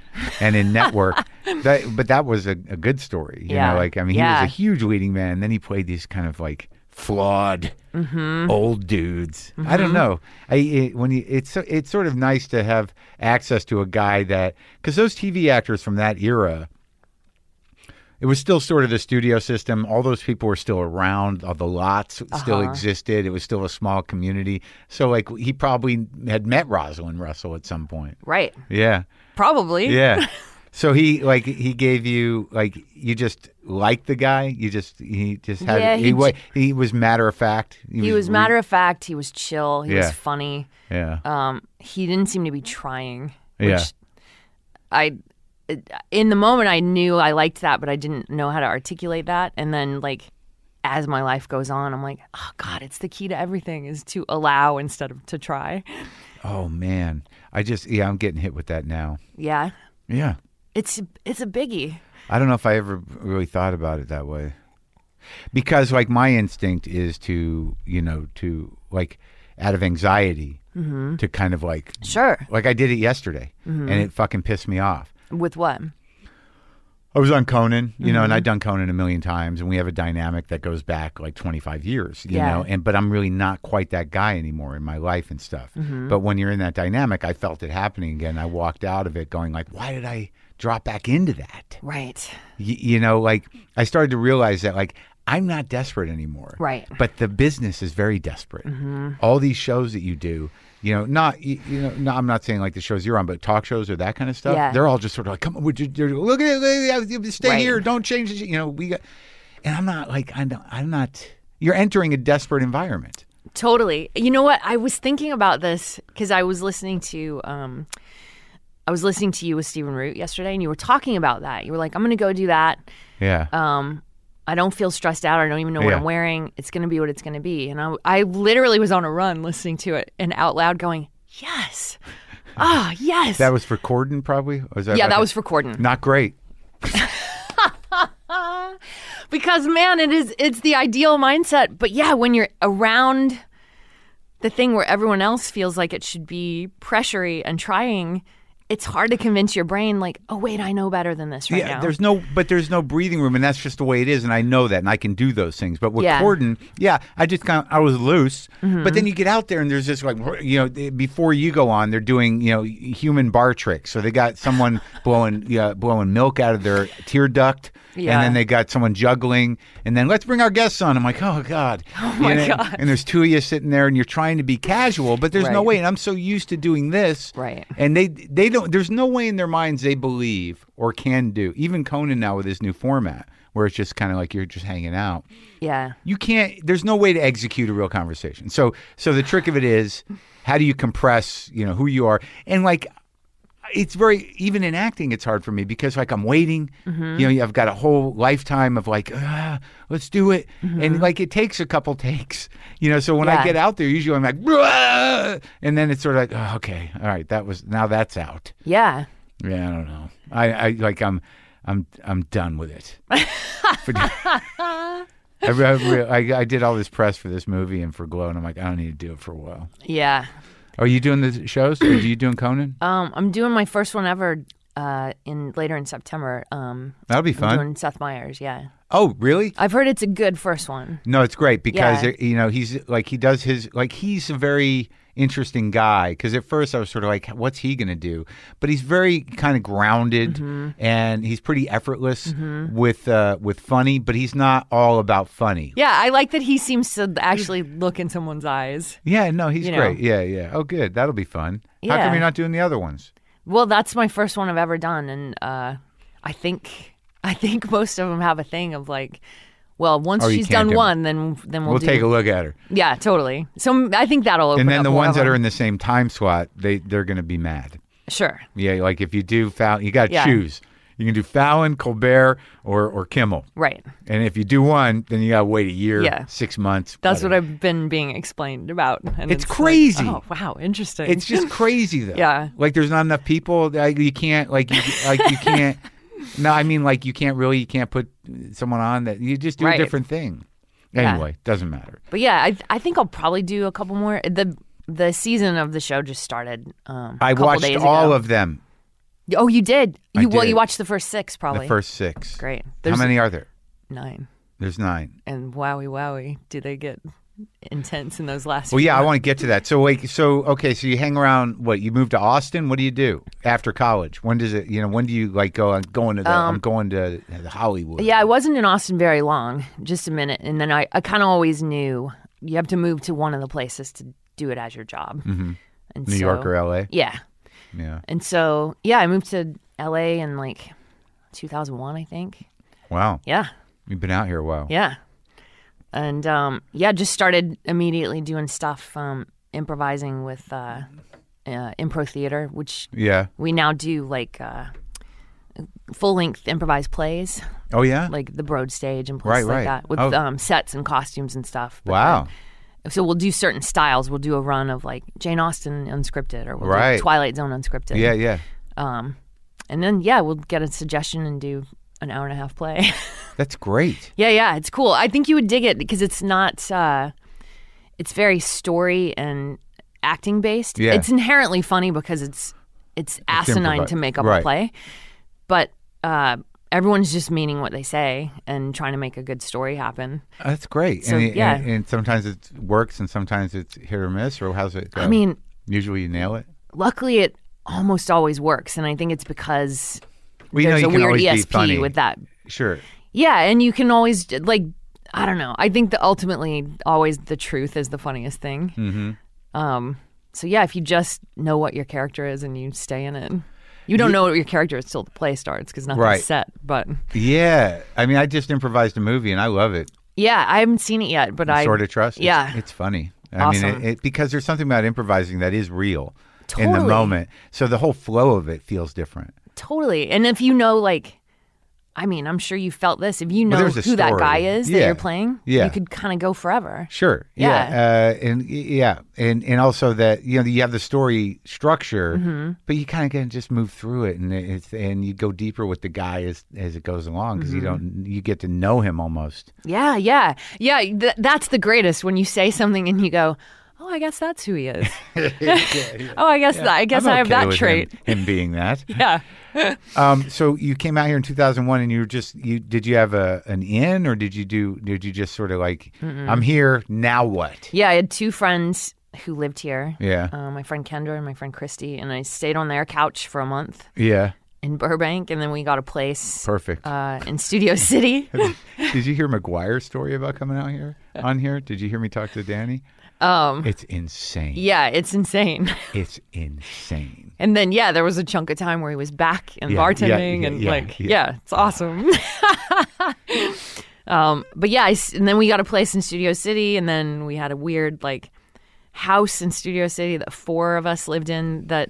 and in Network. that, but that was a, a good story. You Yeah. know, like I mean, he Yeah. was a huge leading man. And then he played these kind of like flawed Mm-hmm. old dudes. I don't know. I it, when you, it's it's sort of nice to have access to a guy that because those TV actors from that era. It was still sort of the studio system. All those people were still around. All the lots still Uh-huh. existed. It was still a small community. So, like, he probably had met Rosalind Russell at some point. Right. Yeah, Probably. yeah. so he like he gave you like you just liked the guy. You just he just had Yeah, he, he wa- j- he was matter of fact. He was re- matter of fact. He was chill. He Yeah. was funny. Yeah, Um, he didn't seem to be trying. Which Yeah. I, in the moment, I knew I liked that, but I didn't know how to articulate that. And then, like, as my life goes on, I'm like, oh God, it's the key to everything is to allow instead of to try. Oh man, I just yeah, I'm getting hit with that now. Yeah, Yeah, it's it's a biggie. I don't know if I ever really thought about it that way. Because like my instinct is to, you know, to like out of anxiety mm-hmm. to kind of like Sure. like I did it yesterday mm-hmm. and it fucking pissed me off. With what? I was on Conan, you know, and Mm-hmm. I'd done Conan a million times, and we have a dynamic that goes back like 25 years, you Yeah. know, and but I'm really not quite that guy anymore in my life and stuff. Mm-hmm. But when you're in that dynamic, I felt it happening again. I walked out of it going like, why did I drop back into that? Right. Y- you know, like I started to realize that like I'm not desperate anymore. Right. Mm-hmm. But the business is very desperate. All these shows that you do, you know, not you, know, no, I'm not saying like the shows you're on, but talk shows or that kind of stuff. Yeah. They're all just sort of like, come on, would you, you're- look at it, look at it, stay Right. here, don't change it. You know, we got, and I'm not like I'm not, I'm not. You're entering a desperate environment. Totally. You know what? I was thinking about this because I was listening to um, I was listening to you with Stephen Root yesterday, and you were talking about that. You were like, "I'm going to go do that. Yeah. Um, I don't feel stressed out. I don't even know what Yeah. I'm wearing. It's going to be what it's going to be." And I, I literally was on a run listening to it and out loud going, "Yes, ah, yes." that was for Corden, probably. Was that yeah, about that was for Corden. not great. because man it is it's the ideal mindset but yeah when you're around the thing where everyone else feels like it should be pressury and trying it's hard to convince your brain like oh wait i know better than this right yeah, now there's no, but there's no breathing room, and that's just the way it is, and I know that, and I can do those things. But with Yeah. Corden, yeah, I just kind of, I was loose, Mm-hmm. but then you get out there, and there's just like, you know, before you go on, they're doing, you know, human bar tricks. So they got someone blowing, yeah, blowing milk out of their tear duct. Yeah. And then they got someone juggling, and then let's bring our guests on. I'm like, oh god, oh my God. And there's two of you sitting there, and you're trying to be casual, but there's no way. And I'm so used to doing this, Right. and they they don't. There's no way in their minds they believe or can do. Even Conan now with his new format, where it's just kind of like you're just hanging out. yeah You can't. There's no way to execute a real conversation. So so the trick of it is, how do you compress? You know who you are, and like. It's very even in acting. It's hard for me because like I'm waiting. Mm-hmm. You know, I've got a whole lifetime of like, ah, let's do it, Mm-hmm. and like it takes a couple takes. You know, so when I get out there, usually I'm like, "Bruh," and then it's sort of like, oh, okay, all right, that was now that's out. yeah Yeah, I don't know. I, I like I'm I'm I'm done with it. I, re- I, re- I, I did all this press for this movie and for Glow, and I'm like, I don't need to do it for a while. yeah Are you doing the shows? Or are you doing Conan? um i'm doing my first one ever uh in later in september um That'll be I'm fun. doing seth meyers yeah Oh, really? i've heard it's a good first one No, it's great because Yeah. it- you know he's like he does his like he's a very interesting guy because at first I was sort of like what's he going to do but he's very kind of grounded Mm-hmm. and he's pretty effortless with uh with funny but he's not all about funny yeah i like that he seems to actually look in someone's eyes Yeah, no, he's You know. great. Yeah, yeah. Oh, good. That'll be fun. How come you're not doing the other ones? Well, that's my first one I've ever done, and uh, I think I think most of them have a thing of like, Well, once you she's done do one, then then we'll, We'll do, take a look at her. Yeah, totally. So I think that'll open And then the ones that are in the same time slot, they they're going to be mad. sure. Yeah, like if you do Fallon, you got to Yeah. choose. You can do Fallon, Colbert, or or Kimmel. Right. And if you do one, then you got to wait a year, Yeah. six months. That's what. I've been being explained about. And It's like, crazy. oh wow, interesting. It's just crazy though. Yeah. Like there's not enough people. Like you can't. Like you. Like you can't. No, I mean like you can't really. You can't put someone on that. You just do Right. a different thing. Yeah. Anyway, doesn't matter. But yeah, I I think I'll probably do a couple more. The the season of the show just started. Um, I a watched days all of them. Oh, you did. I You well, did. you watched the first six probably. The first six. Great. How many are there? nine. There's nine. And wowie wowie, do they get intense in those last? Well, yeah, I want to get to that. So, wait, so okay, so you hang around. What you move to Austin? What do you do after college? When does it? You know, when do you like go? I'm going to the. I'm going to the Hollywood. Um, Yeah, I wasn't in Austin very long, just a minute, and then I, I kind of always knew you have to move to one of the places to do it as your job. Mm-hmm. And New so, York or L.A. Yeah, Yeah. and so yeah, I moved to L.A. in like 2001, I think. Wow. Yeah, You've been out here a while. yeah, and um, yeah, just started immediately doing stuff, um, improvising with uh, uh, improv theater, which Yeah. we now do like uh, full length improvised plays. Oh yeah. like the Broad stage and places Right, right. like that with Oh. um, sets and costumes and stuff. But wow. then- so we'll do certain styles. We'll do a run of like Jane Austen unscripted, or we'll Right. do Twilight Zone unscripted. Yeah. Yeah. Um, and then yeah, we'll get a suggestion and do an hour and a half play. That's great. yeah, yeah, it's cool. I think you would dig it because it's not. Uh, it's very story and acting based. Yeah. It's inherently funny because it's it's asinine to make up right. a play, but uh, everyone's just meaning what they say and trying to make a good story happen. That's great. So, and, yeah. and, and sometimes it works, and sometimes it's hit or miss. Or how's it go? I mean, usually you nail it. luckily it almost always works, and I think it's because You there's know, a can weird ESP with that. Sure. Yeah, and you can always like I don't know. I think that ultimately always the truth is the funniest thing. Mm-hmm. Um. So yeah, if you just know what your character is and you stay in it, you don't know what your character is till the play starts because nothing's Right. set. But Yeah. I mean, I just improvised a movie, and I love it. yeah, I haven't seen it yet, but I sort of trust. Yeah, it's, funny. I mean, Awesome. it, it, because there's something about improvising that is real in the moment. So the whole flow of it feels different. Totally. And if you know, like, I mean, I'm sure you felt this. If you know a who that guy is that you're playing, Yeah. you could kind of go forever. Sure. Yeah. Uh, and yeah, and and also that you know you have the story structure, Mm-hmm. but you kind of can just move through it, and it's and you go deeper with the guy as as it goes along because Mm-hmm. you don't you get to know him almost. Yeah, yeah, yeah. Th- that's the greatest when you say something and you go, "Oh, I guess that's who he is." Oh, I guess I guess I'm I have that trait. Him, him being that. Yeah. Um, so you came out here in 2001, and you were just you did you have a an inn or did you do did you just sort of like I'm here now what? Yeah, I had two friends who lived here. Yeah. Uh, my friend Kendra and my friend Christy, and I stayed on their couch for a month Yeah. in Burbank, and then we got a place Perfect. uh, in Studio City. Did you hear McGuire's story about coming out here on here? Did you hear me talk to Danny? Um, It's insane. yeah, it's insane. It's insane. And then yeah, there was a chunk of time where he was back and Yeah, bartending, yeah, and yeah, like yeah. it's awesome. um, but yeah, I and then we got a place in Studio City, and then we had a weird like house in Studio City that four of us lived in. That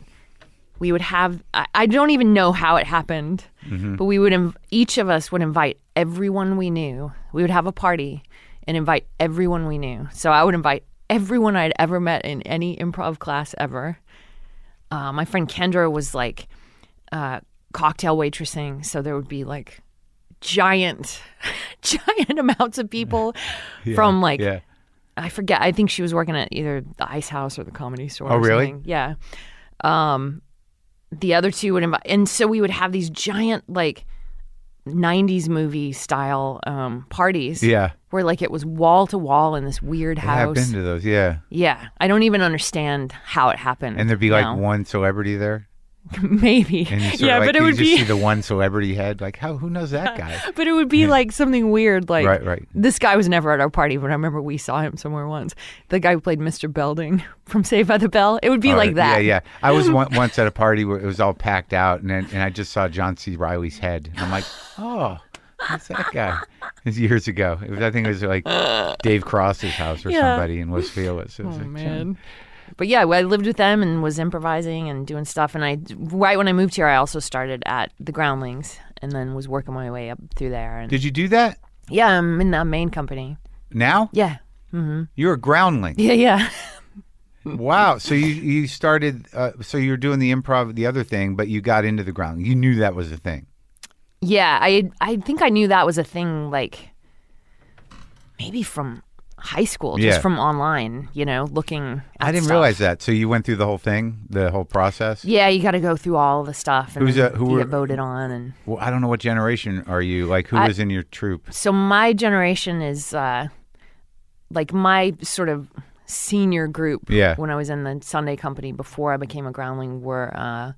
we would have. I, I don't even know how it happened, Mm-hmm. but we would inv- each of us would invite everyone we knew. We would have a party and invite everyone we knew. So I would invite everyone I'd ever met in any improv class ever. Uh, my friend Kendra was like uh, cocktail waitressing, so there would be like giant, giant amounts of people from like yeah. I forget. I think she was working at either the Ice House or the Comedy Store. Oh, really? something. Yeah. Um, the other two would invite, and so we would have these giant like '90s movie style um, parties. Yeah. Where like it was wall to wall in this weird Yeah, I've house. been to those. Yeah. yeah, I don't even understand how it happened. And there'd be like now. one celebrity there. maybe. Yeah, like, but it you would just be see the one celebrity head. Like, how? Who knows that guy? But it would be like something weird. Like Right, right. this guy was never at our party, but I remember we saw him somewhere once. The guy who played Mr. Belding from Saved by the Bell. It would be All like that. Yeah, yeah. I was one, once at a party where it was all packed out, and and I just saw John C. Reilly's head. And I'm like, oh, Who's that guy? It was years ago. It was, I think it was like Dave Cross's house or Yeah. somebody in Los Feliz. It was Oh like, man. But yeah, I lived with them and was improvising and doing stuff. And I, right when I moved here, I also started at the Groundlings and then was working my way up through there. And Did you do that yeah, I'm in the main company. now? Yeah, You're a groundling. yeah, yeah. Wow. So you you started. Uh, so you were doing the improv, the other thing, but you got into the groundling. You knew that was a thing. Yeah, I I think I knew that was a thing like maybe from high school, just Yeah. from online, you know, looking at I didn't stuff. realize that. So you went through the whole thing, the whole process. Yeah, you got to go through all the stuff and Who's then that- who you were- get voted on and Well, I don't know what generation are you. Like, who was in your troop? so my generation is uh like my sort of senior group Yeah. when I was in the Sunday company before I became a groundling were uh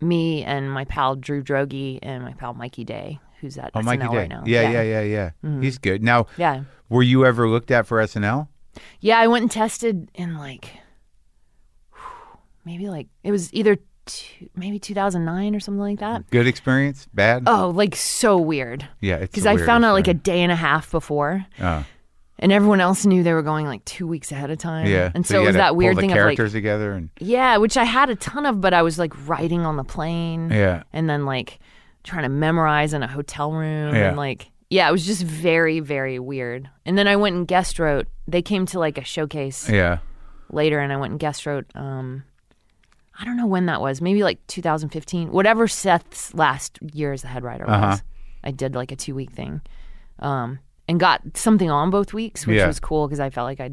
me and my pal Drew Droege and my pal Mikey Day, who's at Oh, SNL Mikey Day. right now. Yeah, yeah, yeah, yeah. Mm-hmm. He's good. Now, Yeah. were you ever looked at for SNL? Yeah, I went and tested in like maybe like it was either two, maybe 2009 or something like that. Good experience? Bad? Oh, like so weird. yeah, it's Because I found out like a day and a half before. Oh. and everyone else knew they were going like two weeks ahead of time. yeah. and so, so, it was that weird thing the of characters like, together and yeah, which I had a ton of, but I was like writing on the plane, yeah. and then like trying to memorize in a hotel room, Yeah. and like yeah, it was just very very weird. And then I went and guest wrote. They came to like a showcase. Yeah. later and I went and guest wrote um I don't know when that was, maybe like 2015, whatever Seth's last year as the head writer was. Uh-huh. I did like a two week thing, um, and got something on both weeks, which Yeah. was cool because I felt like I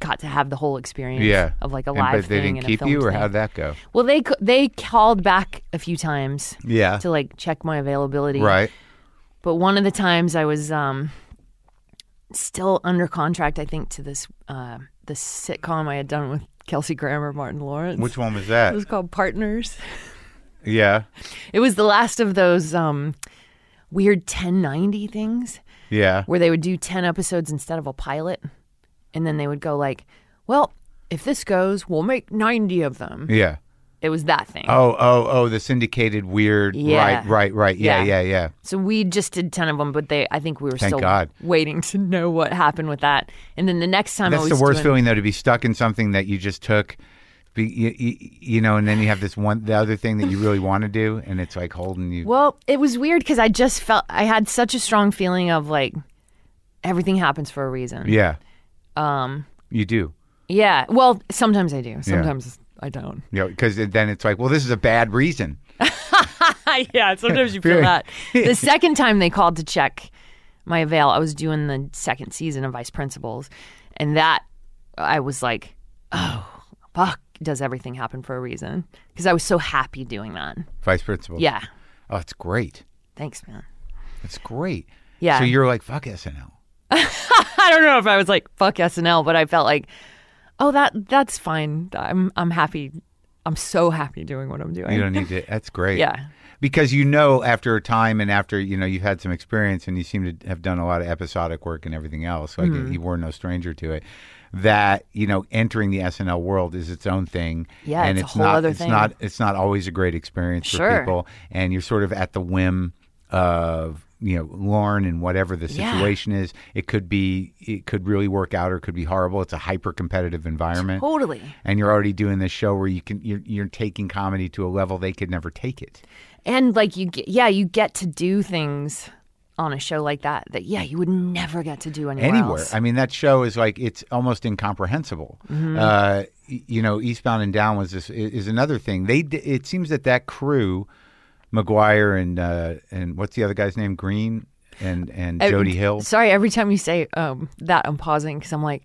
got to have the whole experience Yeah. of like a And- live but they thing didn't and keep you, or thing. how'd that go? Well, they they called back a few times Yeah. to like check my availability, Right. but one of the times I was um, still under contract, I think, to this uh, this sitcom I had done with Kelsey Grammer, Martin Lawrence. Which one was that? It was called Partners. Yeah. It was the last of those um, weird 1090 things Yeah. where they would do 10 episodes instead of a pilot. And then they would go like, well, if this goes, we'll make 90 of them. Yeah. It was that thing. Oh, oh, oh, the syndicated weird. Yeah. Right, right, right. Yeah, yeah, Yeah. yeah. So we just did 10 of them, but they I think we were Thank still God. waiting to know what happened with that. And then the next time I That's was the worst doing, feeling, though, to be stuck in something that you just took, be, you, you, you know, and then you have this one, the other thing that you really want to do, and it's like holding you. Well, it was weird because I just felt I had such a strong feeling of like everything happens for a reason. yeah, Um, you do. yeah. Well, sometimes I do. Sometimes I don't. Yeah, because then it's like, well, this is a bad reason. yeah, sometimes you feel that. The second time they called to check my avail, I was doing the second season of Vice Principals, and that I was like, oh, fuck, does everything happen for a reason? Because I was so happy doing that. Vice principal. Yeah. Oh, it's great. Thanks, man. It's great. Yeah. So you're like, fuck SNL. I don't know if I was like fuck SNL, but I felt like, oh, that that's fine. I'm I'm happy. I'm so happy doing what I'm doing. You don't need to. That's great. yeah. Because you know, after a time and after you know you've had some experience and you seem to have done a lot of episodic work and everything else, like Mm-hmm. you were no stranger to it. That you know, entering the SNL world is its own thing. Yeah, and it's a whole not. other it's thing. not. It's not always a great experience for Sure. people, and you're sort of at the whim of you know Lorne and whatever the Yeah. situation is. It could be. It could really work out, or it could be horrible. It's a hyper competitive environment. Totally. and you're already doing this show where you can you're, you're taking comedy to a level they could never take it. And like you get, yeah, you get to do things on a show like that that yeah, you would never get to do anywhere. anywhere. else. I mean, that show is like it's almost incomprehensible. Mm-hmm. Uh, you know, Eastbound and Down was this is another thing. They it seems that that crew, McGuire and uh, and what's the other guy's name? Green and and Uh, Jody Hill. Sorry, every time you say um, that, I'm pausing because I'm like,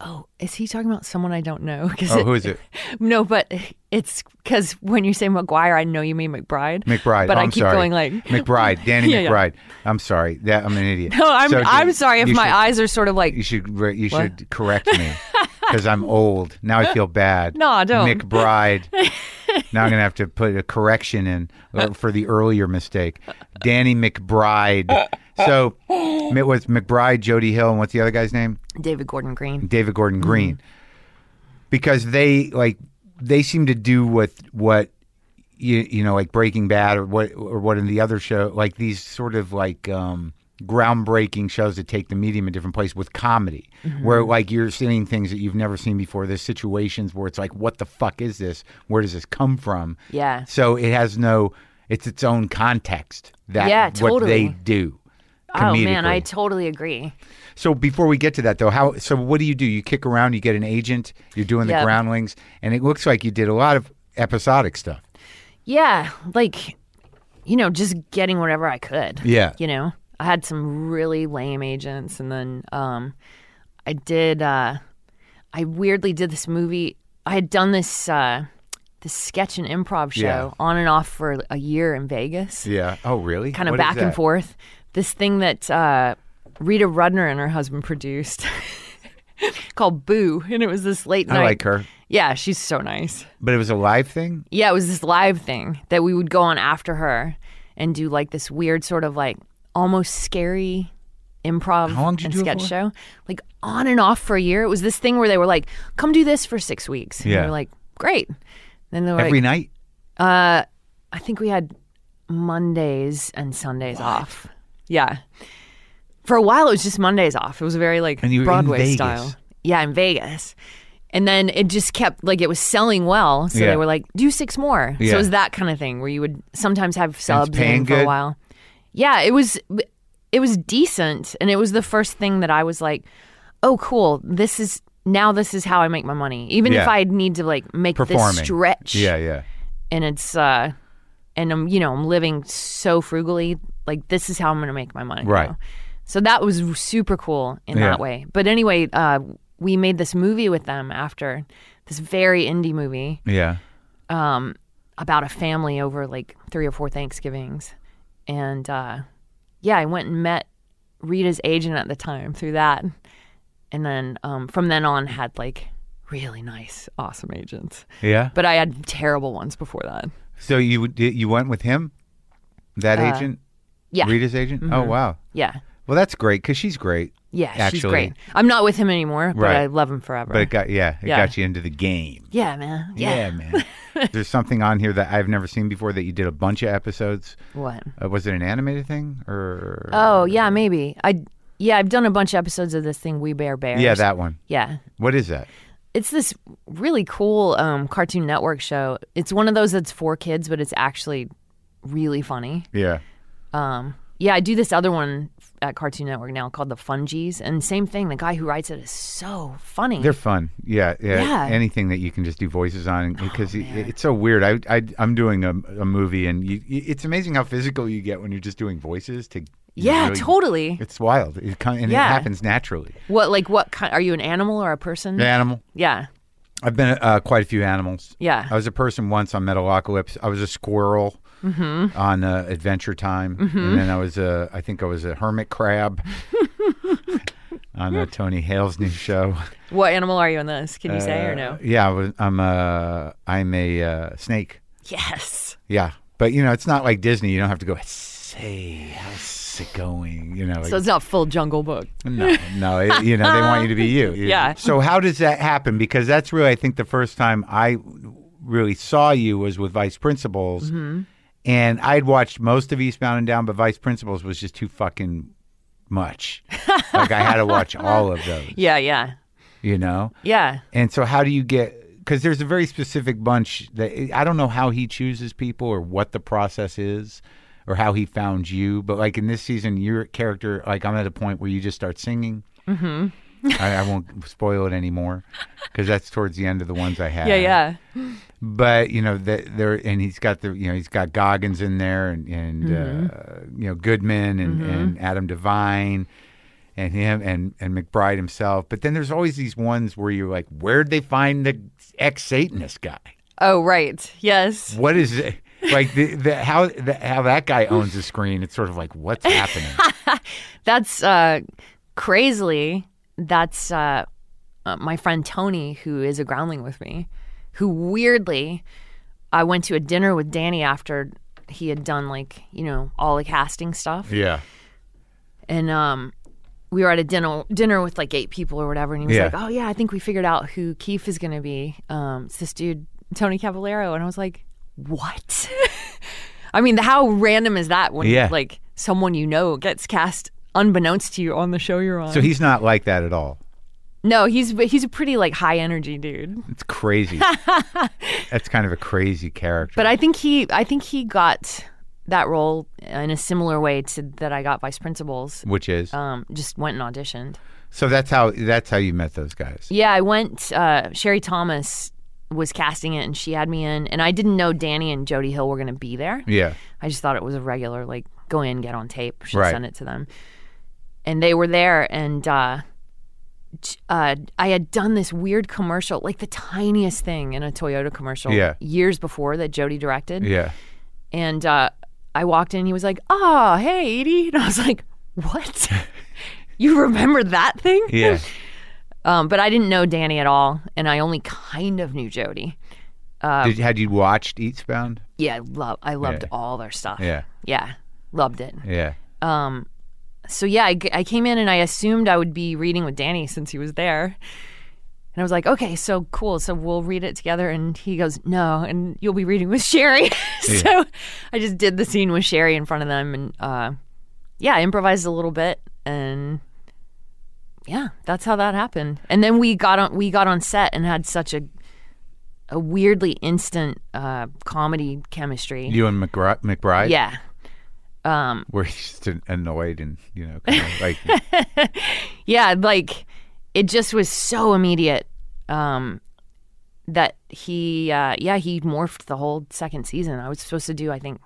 oh, is he talking about someone I don't know? 'Cause Oh, it- who is it? No, but it's because when you say McGuire, I know you mean McBride. McBride. But Oh, I I'm keep sorry. going like McBride, Danny Yeah, yeah. McBride. I'm sorry. That I'm an idiot. No, I'm So, I'm sorry if my should- eyes are sort of like You should you What? should correct me because I'm old now. I feel bad. No, don't. McBride. now I'm gonna have to put a correction in uh, for the earlier mistake. Danny McBride. So it was McBride, Jody Hill, and what's the other guy's name? David Gordon Green. David Gordon Green. Because they like they seem to do what what you, you know, like Breaking Bad or what or what in the other show, like these sort of like um, groundbreaking shows that take the medium a different place with comedy, Mm-hmm. where like you're seeing things that you've never seen before. There's situations where it's like, what the fuck is this? Where does this come from? Yeah. So it has no, it's its own context. That Yeah, totally. what they do. Oh man, I totally agree. So before we get to that though, how so what do you do? You kick around, you get an agent, you're doing the Yeah. groundlings, and it looks like you did a lot of episodic stuff. Yeah, like you know, just getting whatever I could. Yeah. You know, I had some really lame agents, and then um, I did. Uh, I weirdly did this movie. I had done this uh, this sketch and improv show Yeah. on and off for a year in Vegas, Yeah. Oh really? kind of What back and forth. This thing that uh, Rita Rudner and her husband produced. Called Boo, and it was this late night. I like her. Yeah, she's so nice. But it was a live thing? Yeah, it was this live thing that we would go on after her and do like this weird sort of like almost scary improv How long did you and do it sketch for? show. Like on and off for a year. It was this thing where they were like, "Come do this for six weeks." And Yeah. we were like, "Great." Then they were Every like, night? "Uh, I think we had Mondays and Sundays off." Yeah. For a while, it was just Mondays off. It was very like And you were in Broadway Vegas. style. Yeah, in Vegas. And then it just kept like it was selling well, so Yeah. they were like, "Do six more." So Yeah. it was that kind of thing where you would sometimes have subs paying in for good? a while. Yeah, it was it was decent, and it was the first thing that I was like, "Oh, cool! This is now this is how I make my money." Even if I need to like make Performing. this stretch, Yeah, yeah. and it's uh, and I'm you know I'm living so frugally, like this is how I'm going to make my money, Right. now. So that was super cool in Yeah. that way. But anyway, uh, we made this movie with them after this very indie movie Yeah. um, about a family over like three or four Thanksgivings. And uh, yeah, I went and met Rita's agent at the time through that. And then um, from then on, had like really nice, awesome agents. Yeah. But I had terrible ones before that. So you you went with him? That Uh, agent? Yeah. Rita's agent? Oh wow. Yeah. Well, that's great because she's great. Yeah, she's great. I'm not with him anymore, but Right. I love him forever. But it got yeah, it Yeah. got you into the game. yeah, man. Yeah. man. There's something on here that I've never seen before that you did a bunch of episodes. What? Uh, was it an animated thing or? Oh, yeah, maybe. I yeah, I've done a bunch of episodes of this thing, We Bear Bears. yeah, that one. Yeah. What is that? It's this really cool um, Cartoon Network show. It's one of those that's for kids, but it's actually really funny. Yeah. Um, yeah, I do this other one at Cartoon Network now called The Fungies, and same thing. The guy who writes it is so funny. They're fun. Yeah, yeah. Yeah. Oh, Anything that you can just do voices on because it, it's so weird. I, I I'm doing a, a movie and you, it's amazing how physical you get when you're just doing voices. To yeah, really- totally. It's wild. It kind and Yeah. it happens naturally. What like what kind? Are you an animal or a person? The animal. Yeah, I've been uh, quite a few animals. yeah. I was a person once on Metalocalypse. I was a squirrel Mm-hmm. on uh, Adventure Time, and then I was a, I think I was a hermit crab on uh, Tony Hale's new show. What animal are you in this? Can you say or no? Uh, Yeah, I was, I'm a, I'm a uh, snake. Yes. Yeah, but you know, it's not like Disney. You don't have to go. Say, how's it going? You know, So it's not full Jungle Book. no, no. it- you know, they want you to be you. Yeah. So how does that happen? Because that's really, I think, the first time I really saw you was with Vice Principals, Mm-hmm. And I'd watched most of Eastbound and Down, but Vice Principals was just too fucking much. like I had to watch all of those. Yeah, yeah, You know. yeah. And so, how do you get? Because there's a very specific bunch that I don't know how he chooses people or what the process is or how he found you. But like in this season, your character, like I'm at a point where you just start singing. Mm-hmm. I, I won't spoil it anymore because that's towards the end of the ones I have. Yeah, yeah. But you know that there, and he's got the, you know, he's got Goggins in there, and and Mm-hmm. uh, you know Goodman and, and Adam Devine, and him and and McBride himself. But then there's always these ones where you're like, where'd they find the ex Satanist guy? Oh, right. Yes. What is it? Like the, the how the, how that guy owns the screen? It's sort of like what's happening? That's uh, crazily. That's uh, uh, my friend Tony, who is a groundling with me, who weirdly, I went to a dinner with Danny after he had done like you know all the casting stuff, yeah, and um, we were at a dinner dinner with like eight people or whatever, and he was Yeah. like, "Oh yeah, I think we figured out who Keith is going to be. Um, it's this dude Tony Cavalero," and I was like, what? I mean, how random is that when Yeah. like someone you know gets cast unbeknownst to you on the show you're on? So he's not like that at all. No, he's he's a pretty like high energy dude. It's crazy. That's kind of a crazy character. But I think he I think he got that role in a similar way to that I got vice principals. which is Um, just went and auditioned. so that's how that's how you met those guys. Yeah, I went. Uh, Sherry Thomas was casting it, and she had me in, and I didn't know Danny and Jody Hill were going to be there. Yeah. I just thought it was a regular, like, go in, get on tape, Right. send it to them. And they were there, and uh, uh, I had done this weird commercial, like the tiniest thing in a Toyota commercial, Yeah. years before that Jody directed. Yeah. And uh, I walked in, he was like, Oh, hey, Edi," and I was like, "What? you remember that thing?" Yeah. Um, but I didn't know Danny at all, and I only kind of knew Jody. Did, had you watched Eastbound? Yeah, I love I loved Yeah. all their stuff. Yeah. yeah, loved it. Yeah. So yeah, I came in and I assumed I would be reading with Danny since he was there, and I was like, okay, so cool. So we'll read it together, and he goes, no, and you'll be reading with Sherry. so I just did the scene with Sherry in front of them, and uh, yeah, I improvised a little bit, and yeah, that's how that happened. And then we got on we got on set and had such a a weirdly instant uh, comedy chemistry. You and McBride? Yeah. Were you just annoyed and, you know, kind of like, Yeah, like it just was so immediate um, that he, uh, yeah, he morphed the whole second season. I was supposed to do, I think,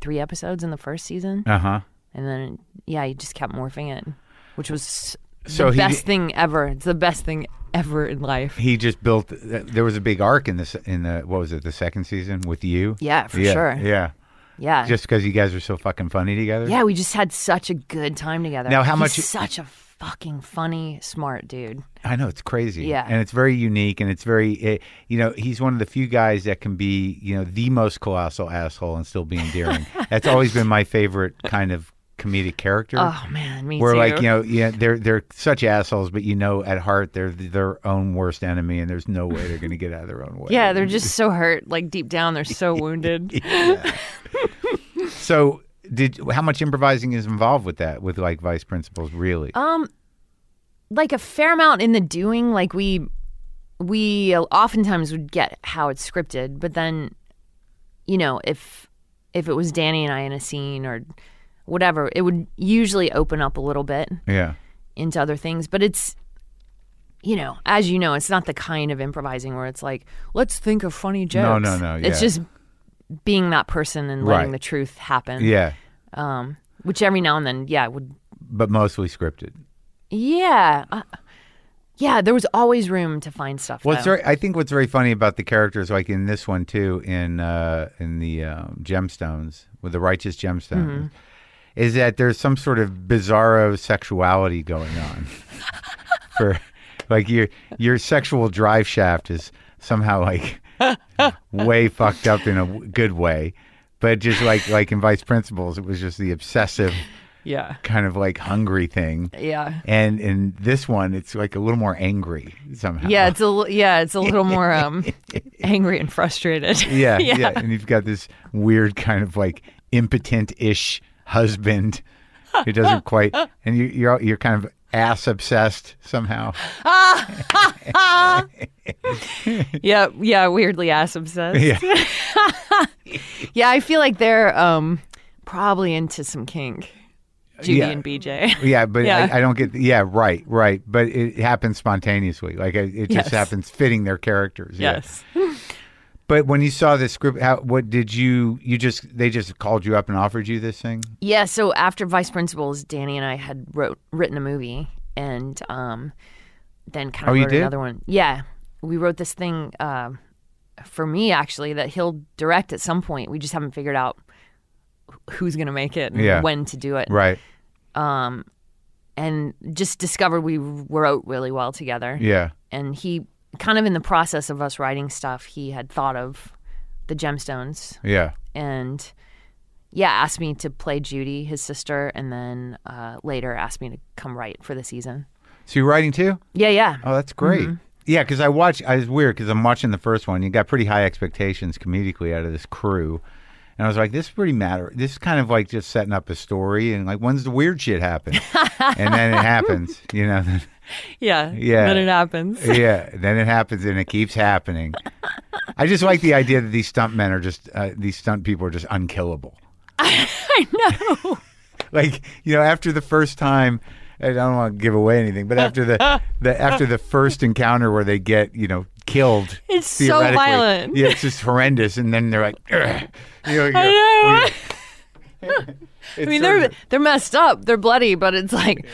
three episodes in the first season, uh huh. and then yeah, he just kept morphing it, which was So the he best thing ever. It's the best thing ever in life. He just built. There was a big arc in this in the what was it the second season with you? Yeah, for yeah, sure. Yeah, Yeah, just because you guys are so fucking funny together. yeah, we just had such a good time together. Now, how He's much- Such a fucking funny, smart dude. I know it's crazy. Yeah. and it's very unique, and it's very, it, you know, he's one of the few guys that can be, you know, the most colossal asshole and still be endearing. That's always been my favorite kind of comedic character. Oh man, me where too. like you know yeah they're they're such assholes but you know at heart they're their own worst enemy and there's no way they're going to get out of their own way yeah, they're just so hurt. Like deep down, they're so wounded. so did how much improvising is involved with that with like vice principals really Um, like a fair amount in the doing. Like we, we oftentimes would get how it's scripted, but then, you know, if if it was Danny and I in a scene or whatever, it would usually open up a little bit yeah into other things. But it's, you know, as you know, it's not the kind of improvising where it's like, let's think of funny jokes. No, no, no, It's yeah. just being that person and letting Right. the truth happen. yeah Um, which every now and then, yeah, would but mostly scripted Yeah. Uh, yeah, there was always room to find stuff. what's though. very i think what's very funny about the characters like in this one too in uh in the um, gemstones with the righteous gemstones Mm-hmm. Is that there's some sort of bizarro sexuality going on for like your your sexual drive shaft is somehow like way fucked up in a good way but just like like in vice principals it was just the obsessive Yeah. kind of like hungry thing Yeah. and in this one it's like a little more angry somehow Yeah, it's a yeah, it's a little more um angry and frustrated. yeah, yeah and you've got this weird kind of like impotent-ish husband who doesn't quite and you, you're you're kind of ass obsessed somehow yeah, yeah, weirdly ass obsessed. yeah Yeah, I feel like they're um probably into some kink. Judy Yeah. and BJ. Yeah, but Yeah. I, I don't get. Yeah, right, right. But it happens spontaneously. Like it, it just Yes. happens fitting their characters. yeah. But when you saw this script, how what did you? You just they just called you up and offered you this thing. Yeah, so after Vice Principals, Danny and I had wrote written a movie and um then kind Oh, of you wrote another one. Yeah. We wrote this thing uh, for me actually that he'll direct at some point. We just haven't figured out who's going to make it and Yeah. when to do it. Right. Um, And just discovered we wrote really well together. Yeah. And he kind of in the process of us writing stuff, he had thought of the gemstones Yeah. and yeah, asked me to play Judy, his sister, and then uh, later asked me to come write for the season. So you're writing too? Yeah, yeah. Oh, that's great. Yeah, because I watch. I was weird because I'm watching the first one. You got pretty high expectations comedically out of this crew, and I was like, "This is pretty matter. This is kind of like just setting up a story, and like, when's the weird shit happen?" and then it happens, you know. Yeah. Yeah. Then it happens. yeah, then it happens, and it keeps happening. I just like the idea that these stunt men are just uh, these stunt people are just unkillable. I know. like you know after the first time i don't want to give away anything but after the, the after the first encounter where they get you know killed It's so violent. yeah it's just horrendous and then they're like "Ugh." you know, I know. I I mean, they're they're messed up. They're bloody, but it's like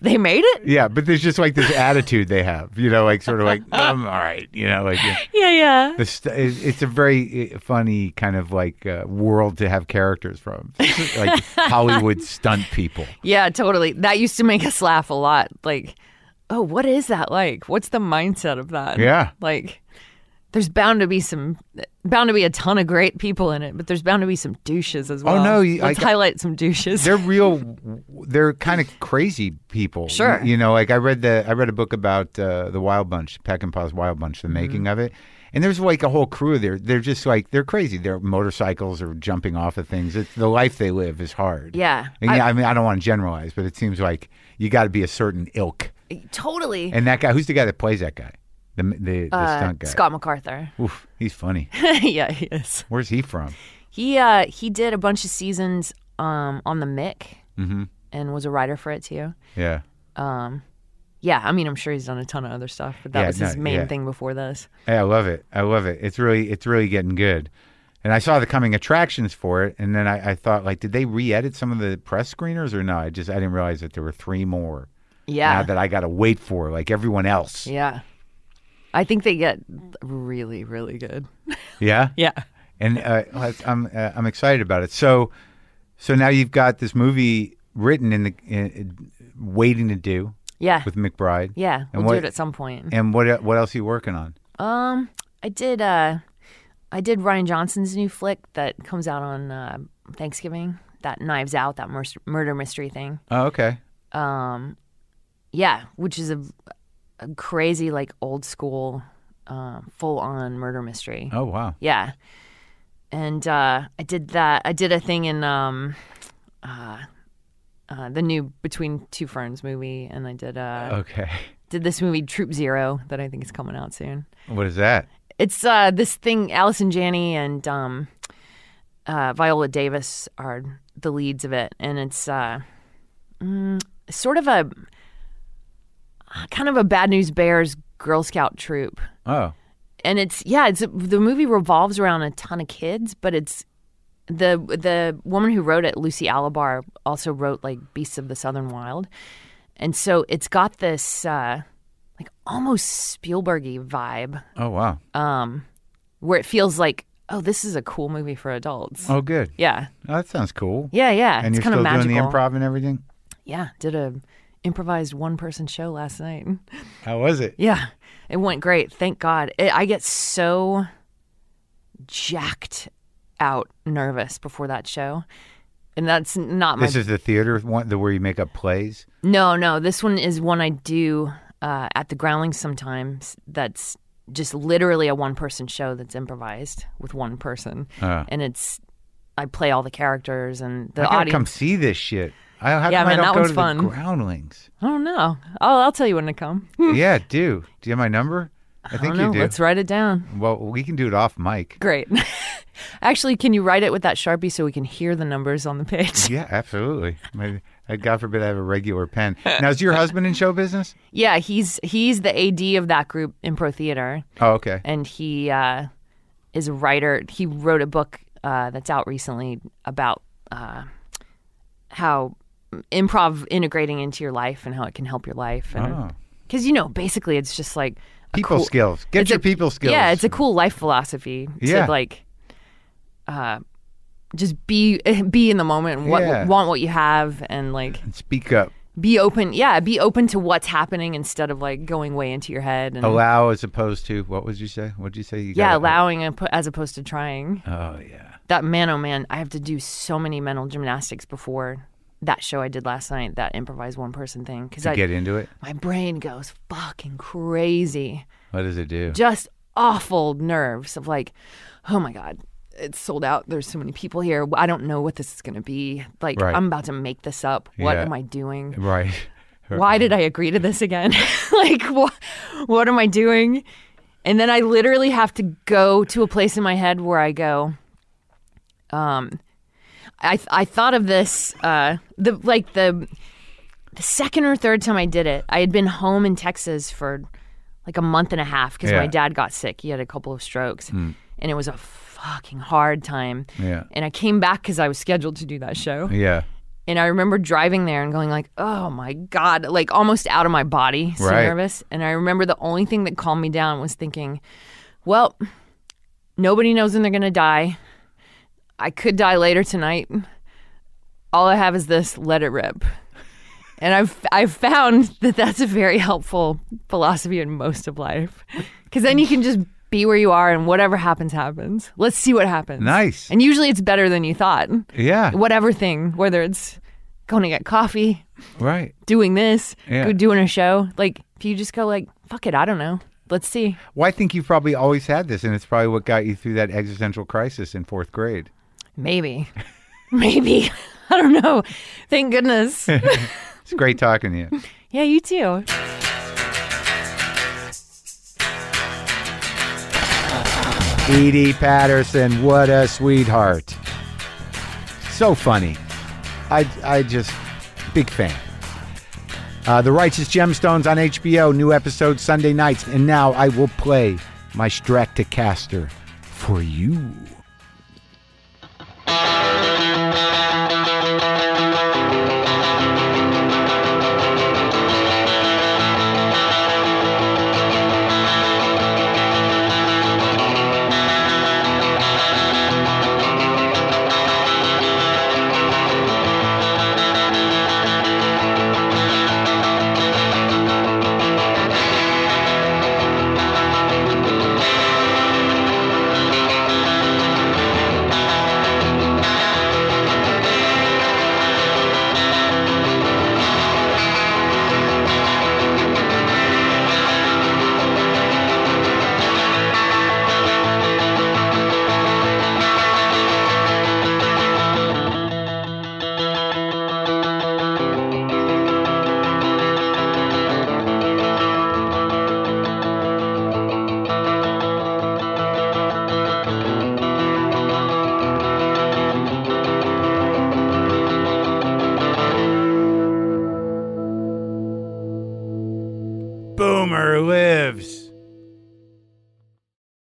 they made it. yeah but there's just like this attitude they have you know like sort of like i'm all right you know like yeah. Yeah, yeah. the st- it's a very funny kind of like uh, world to have characters from like hollywood stunt people Yeah, totally. That used to make us laugh a lot. Like, oh, what is that like? What's the mindset of that? Yeah. Like, there's bound to be some, bound to be a ton of great people in it, but there's bound to be some douches as well. Oh, no, you- let's I- highlight some douches. they're real they're kind of crazy people Sure. you, know like i read the i read a book about uh, the wild bunch peckinpah's wild bunch Mm-hmm. the making of it and there's like a whole crew there they're just like they're crazy they're motorcycles or jumping off of things it's the life they live is hard Yeah. and I- yeah i mean i don't want to generalize but it seems like you got to be a certain ilk totally. and that guy who's the guy that plays that guy the the, the Uh, stunt guy Scott MacArthur. Oof, he's funny yeah, he is. where's he from He uh he did a bunch of seasons um on the Mick Mm-hmm. and was a writer for it too. yeah Um Yeah, I mean, I'm sure he's done a ton of other stuff, but that Yeah, was his no, main yeah. thing before this. Hey, I love it. I love it. It's really, it's really getting good. And I saw the coming attractions for it, and then I, I thought, like, did they re-edit some of the press screeners or no? I just I didn't realize that there were three more. Yeah. Now that I got to wait for, like everyone else. Yeah. I think they get really, really good. Yeah. Yeah. And uh, I'm uh, I'm excited about it. So, so now you've got this movie written in the in, waiting to do Yeah. with McBride. yeah. And We'll what- do it at some point. And what what else are you working on? Um, I did, uh, I did Rian Johnson's new flick that comes out on uh, Thanksgiving. That Knives Out, that mur- murder mystery thing. Oh, okay. Um, yeah, which is a, a crazy, like old school, uh, full on murder mystery. Oh, wow. Yeah. And uh, I did that. I did a thing in um, uh, uh, the new Between Two Ferns movie, and I did uh, Okay. did this movie Troop Zero that I think is coming out soon. What is that? It's uh, this thing. Allison Janney and um, uh, Viola Davis are the leads of it, and it's uh, mm, sort of a kind of a Bad News Bears Girl Scout troop Oh, and it's yeah it's the movie revolves around a ton of kids but it's the the woman who wrote it Lucy Alibar also wrote like beasts of the southern wild and so it's got this uh like almost spielbergy vibe oh, wow. um where it feels like oh this is a cool movie for adults Oh, good. yeah Oh, that sounds cool. yeah yeah And it's you're kind still of magical doing the improv and everything. yeah did a improvised one person show last night How was it? Yeah, it went great. Thank God. It, I get so jacked out nervous before that show. And that's not my. This is the theater one, the where you make up plays. no, no. This one is one I do uh, at the Groundlings sometimes. That's just literally a one person show that's improvised with one person. Uh. And it's. I play all the characters and the I audience. come see this shit. I, how Yeah, come I man, don't that go one's to fun. the Groundlings? I don't know. I'll, I'll tell you when to come. yeah, do. Do you have my number? I I think you do. Let's write it down. Well, we can do it off mic. Great. Actually, can you write it with that sharpie so we can hear the numbers on the page? Yeah, absolutely. I- God forbid I have a regular pen. Now, is your husband in show business? Yeah, he's he's the AD of that group, in Pro Theater, Oh, okay. and he uh, is a writer. He wrote a book uh, that's out recently about uh, how improv integrating into your life and how it can help your life. Oh. Because you know, basically, it's just like People cool- skills. Get your a- people skills. Yeah, it's a cool life philosophy Yeah. like, uh, just be be in the moment and what, Yeah. want what you have and like Speak up. be open. Yeah, be open to what's happening instead of like going way into your head and Allow as opposed to, what would you say? What did you say? You yeah, allowing oppo- as opposed to trying. Oh, yeah. That man, oh man, I have to do so many mental gymnastics before that show I did last night, that improvised one person thing, because To get into it, my brain goes fucking crazy. what does it do? Just awful nerves of like, oh my god, it's sold out. There's so many people here. I don't know what this is gonna be. Like Right. I'm about to make this up. What Yeah. am I doing? Right. why did I agree to this again? like, what, what am I doing? And then I literally have to go to a place in my head where I go, um, I, I thought of this, uh, the, like the, the second or third time I did it, I had been home in Texas for like a month and a half because Yeah. my dad got sick. He had a couple of strokes and it was a fucking hard time. Yeah. And I came back because I was scheduled to do that show. Yeah. And I remember driving there and going like, "Oh my god!" Like almost out of my body, so Right. nervous. And I remember the only thing that calmed me down was thinking, "Well, nobody knows when they're gonna die. I could die later tonight. All I have is this. Let it rip." And I've I've found that that's a very helpful philosophy in most of life, because then you can just be where you are and whatever happens happens. Let's see what happens. Nice. And usually it's better than you thought Yeah. whatever thing, whether it's going to get coffee, Right. doing this, Yeah. doing a show. Like if you just go like, fuck it, I don't know. Let's see. Well, I think you've probably always had this, and it's probably what got you through that existential crisis in fourth grade. Maybe. Maybe. I don't know. Thank goodness. It's great talking to you. yeah, you too. Edi Patterson, what a sweetheart. So funny. I, I just, big fan. Uh, the Righteous Gemstones on HBO, new episode Sunday nights. And now I will play my Stratocaster for you.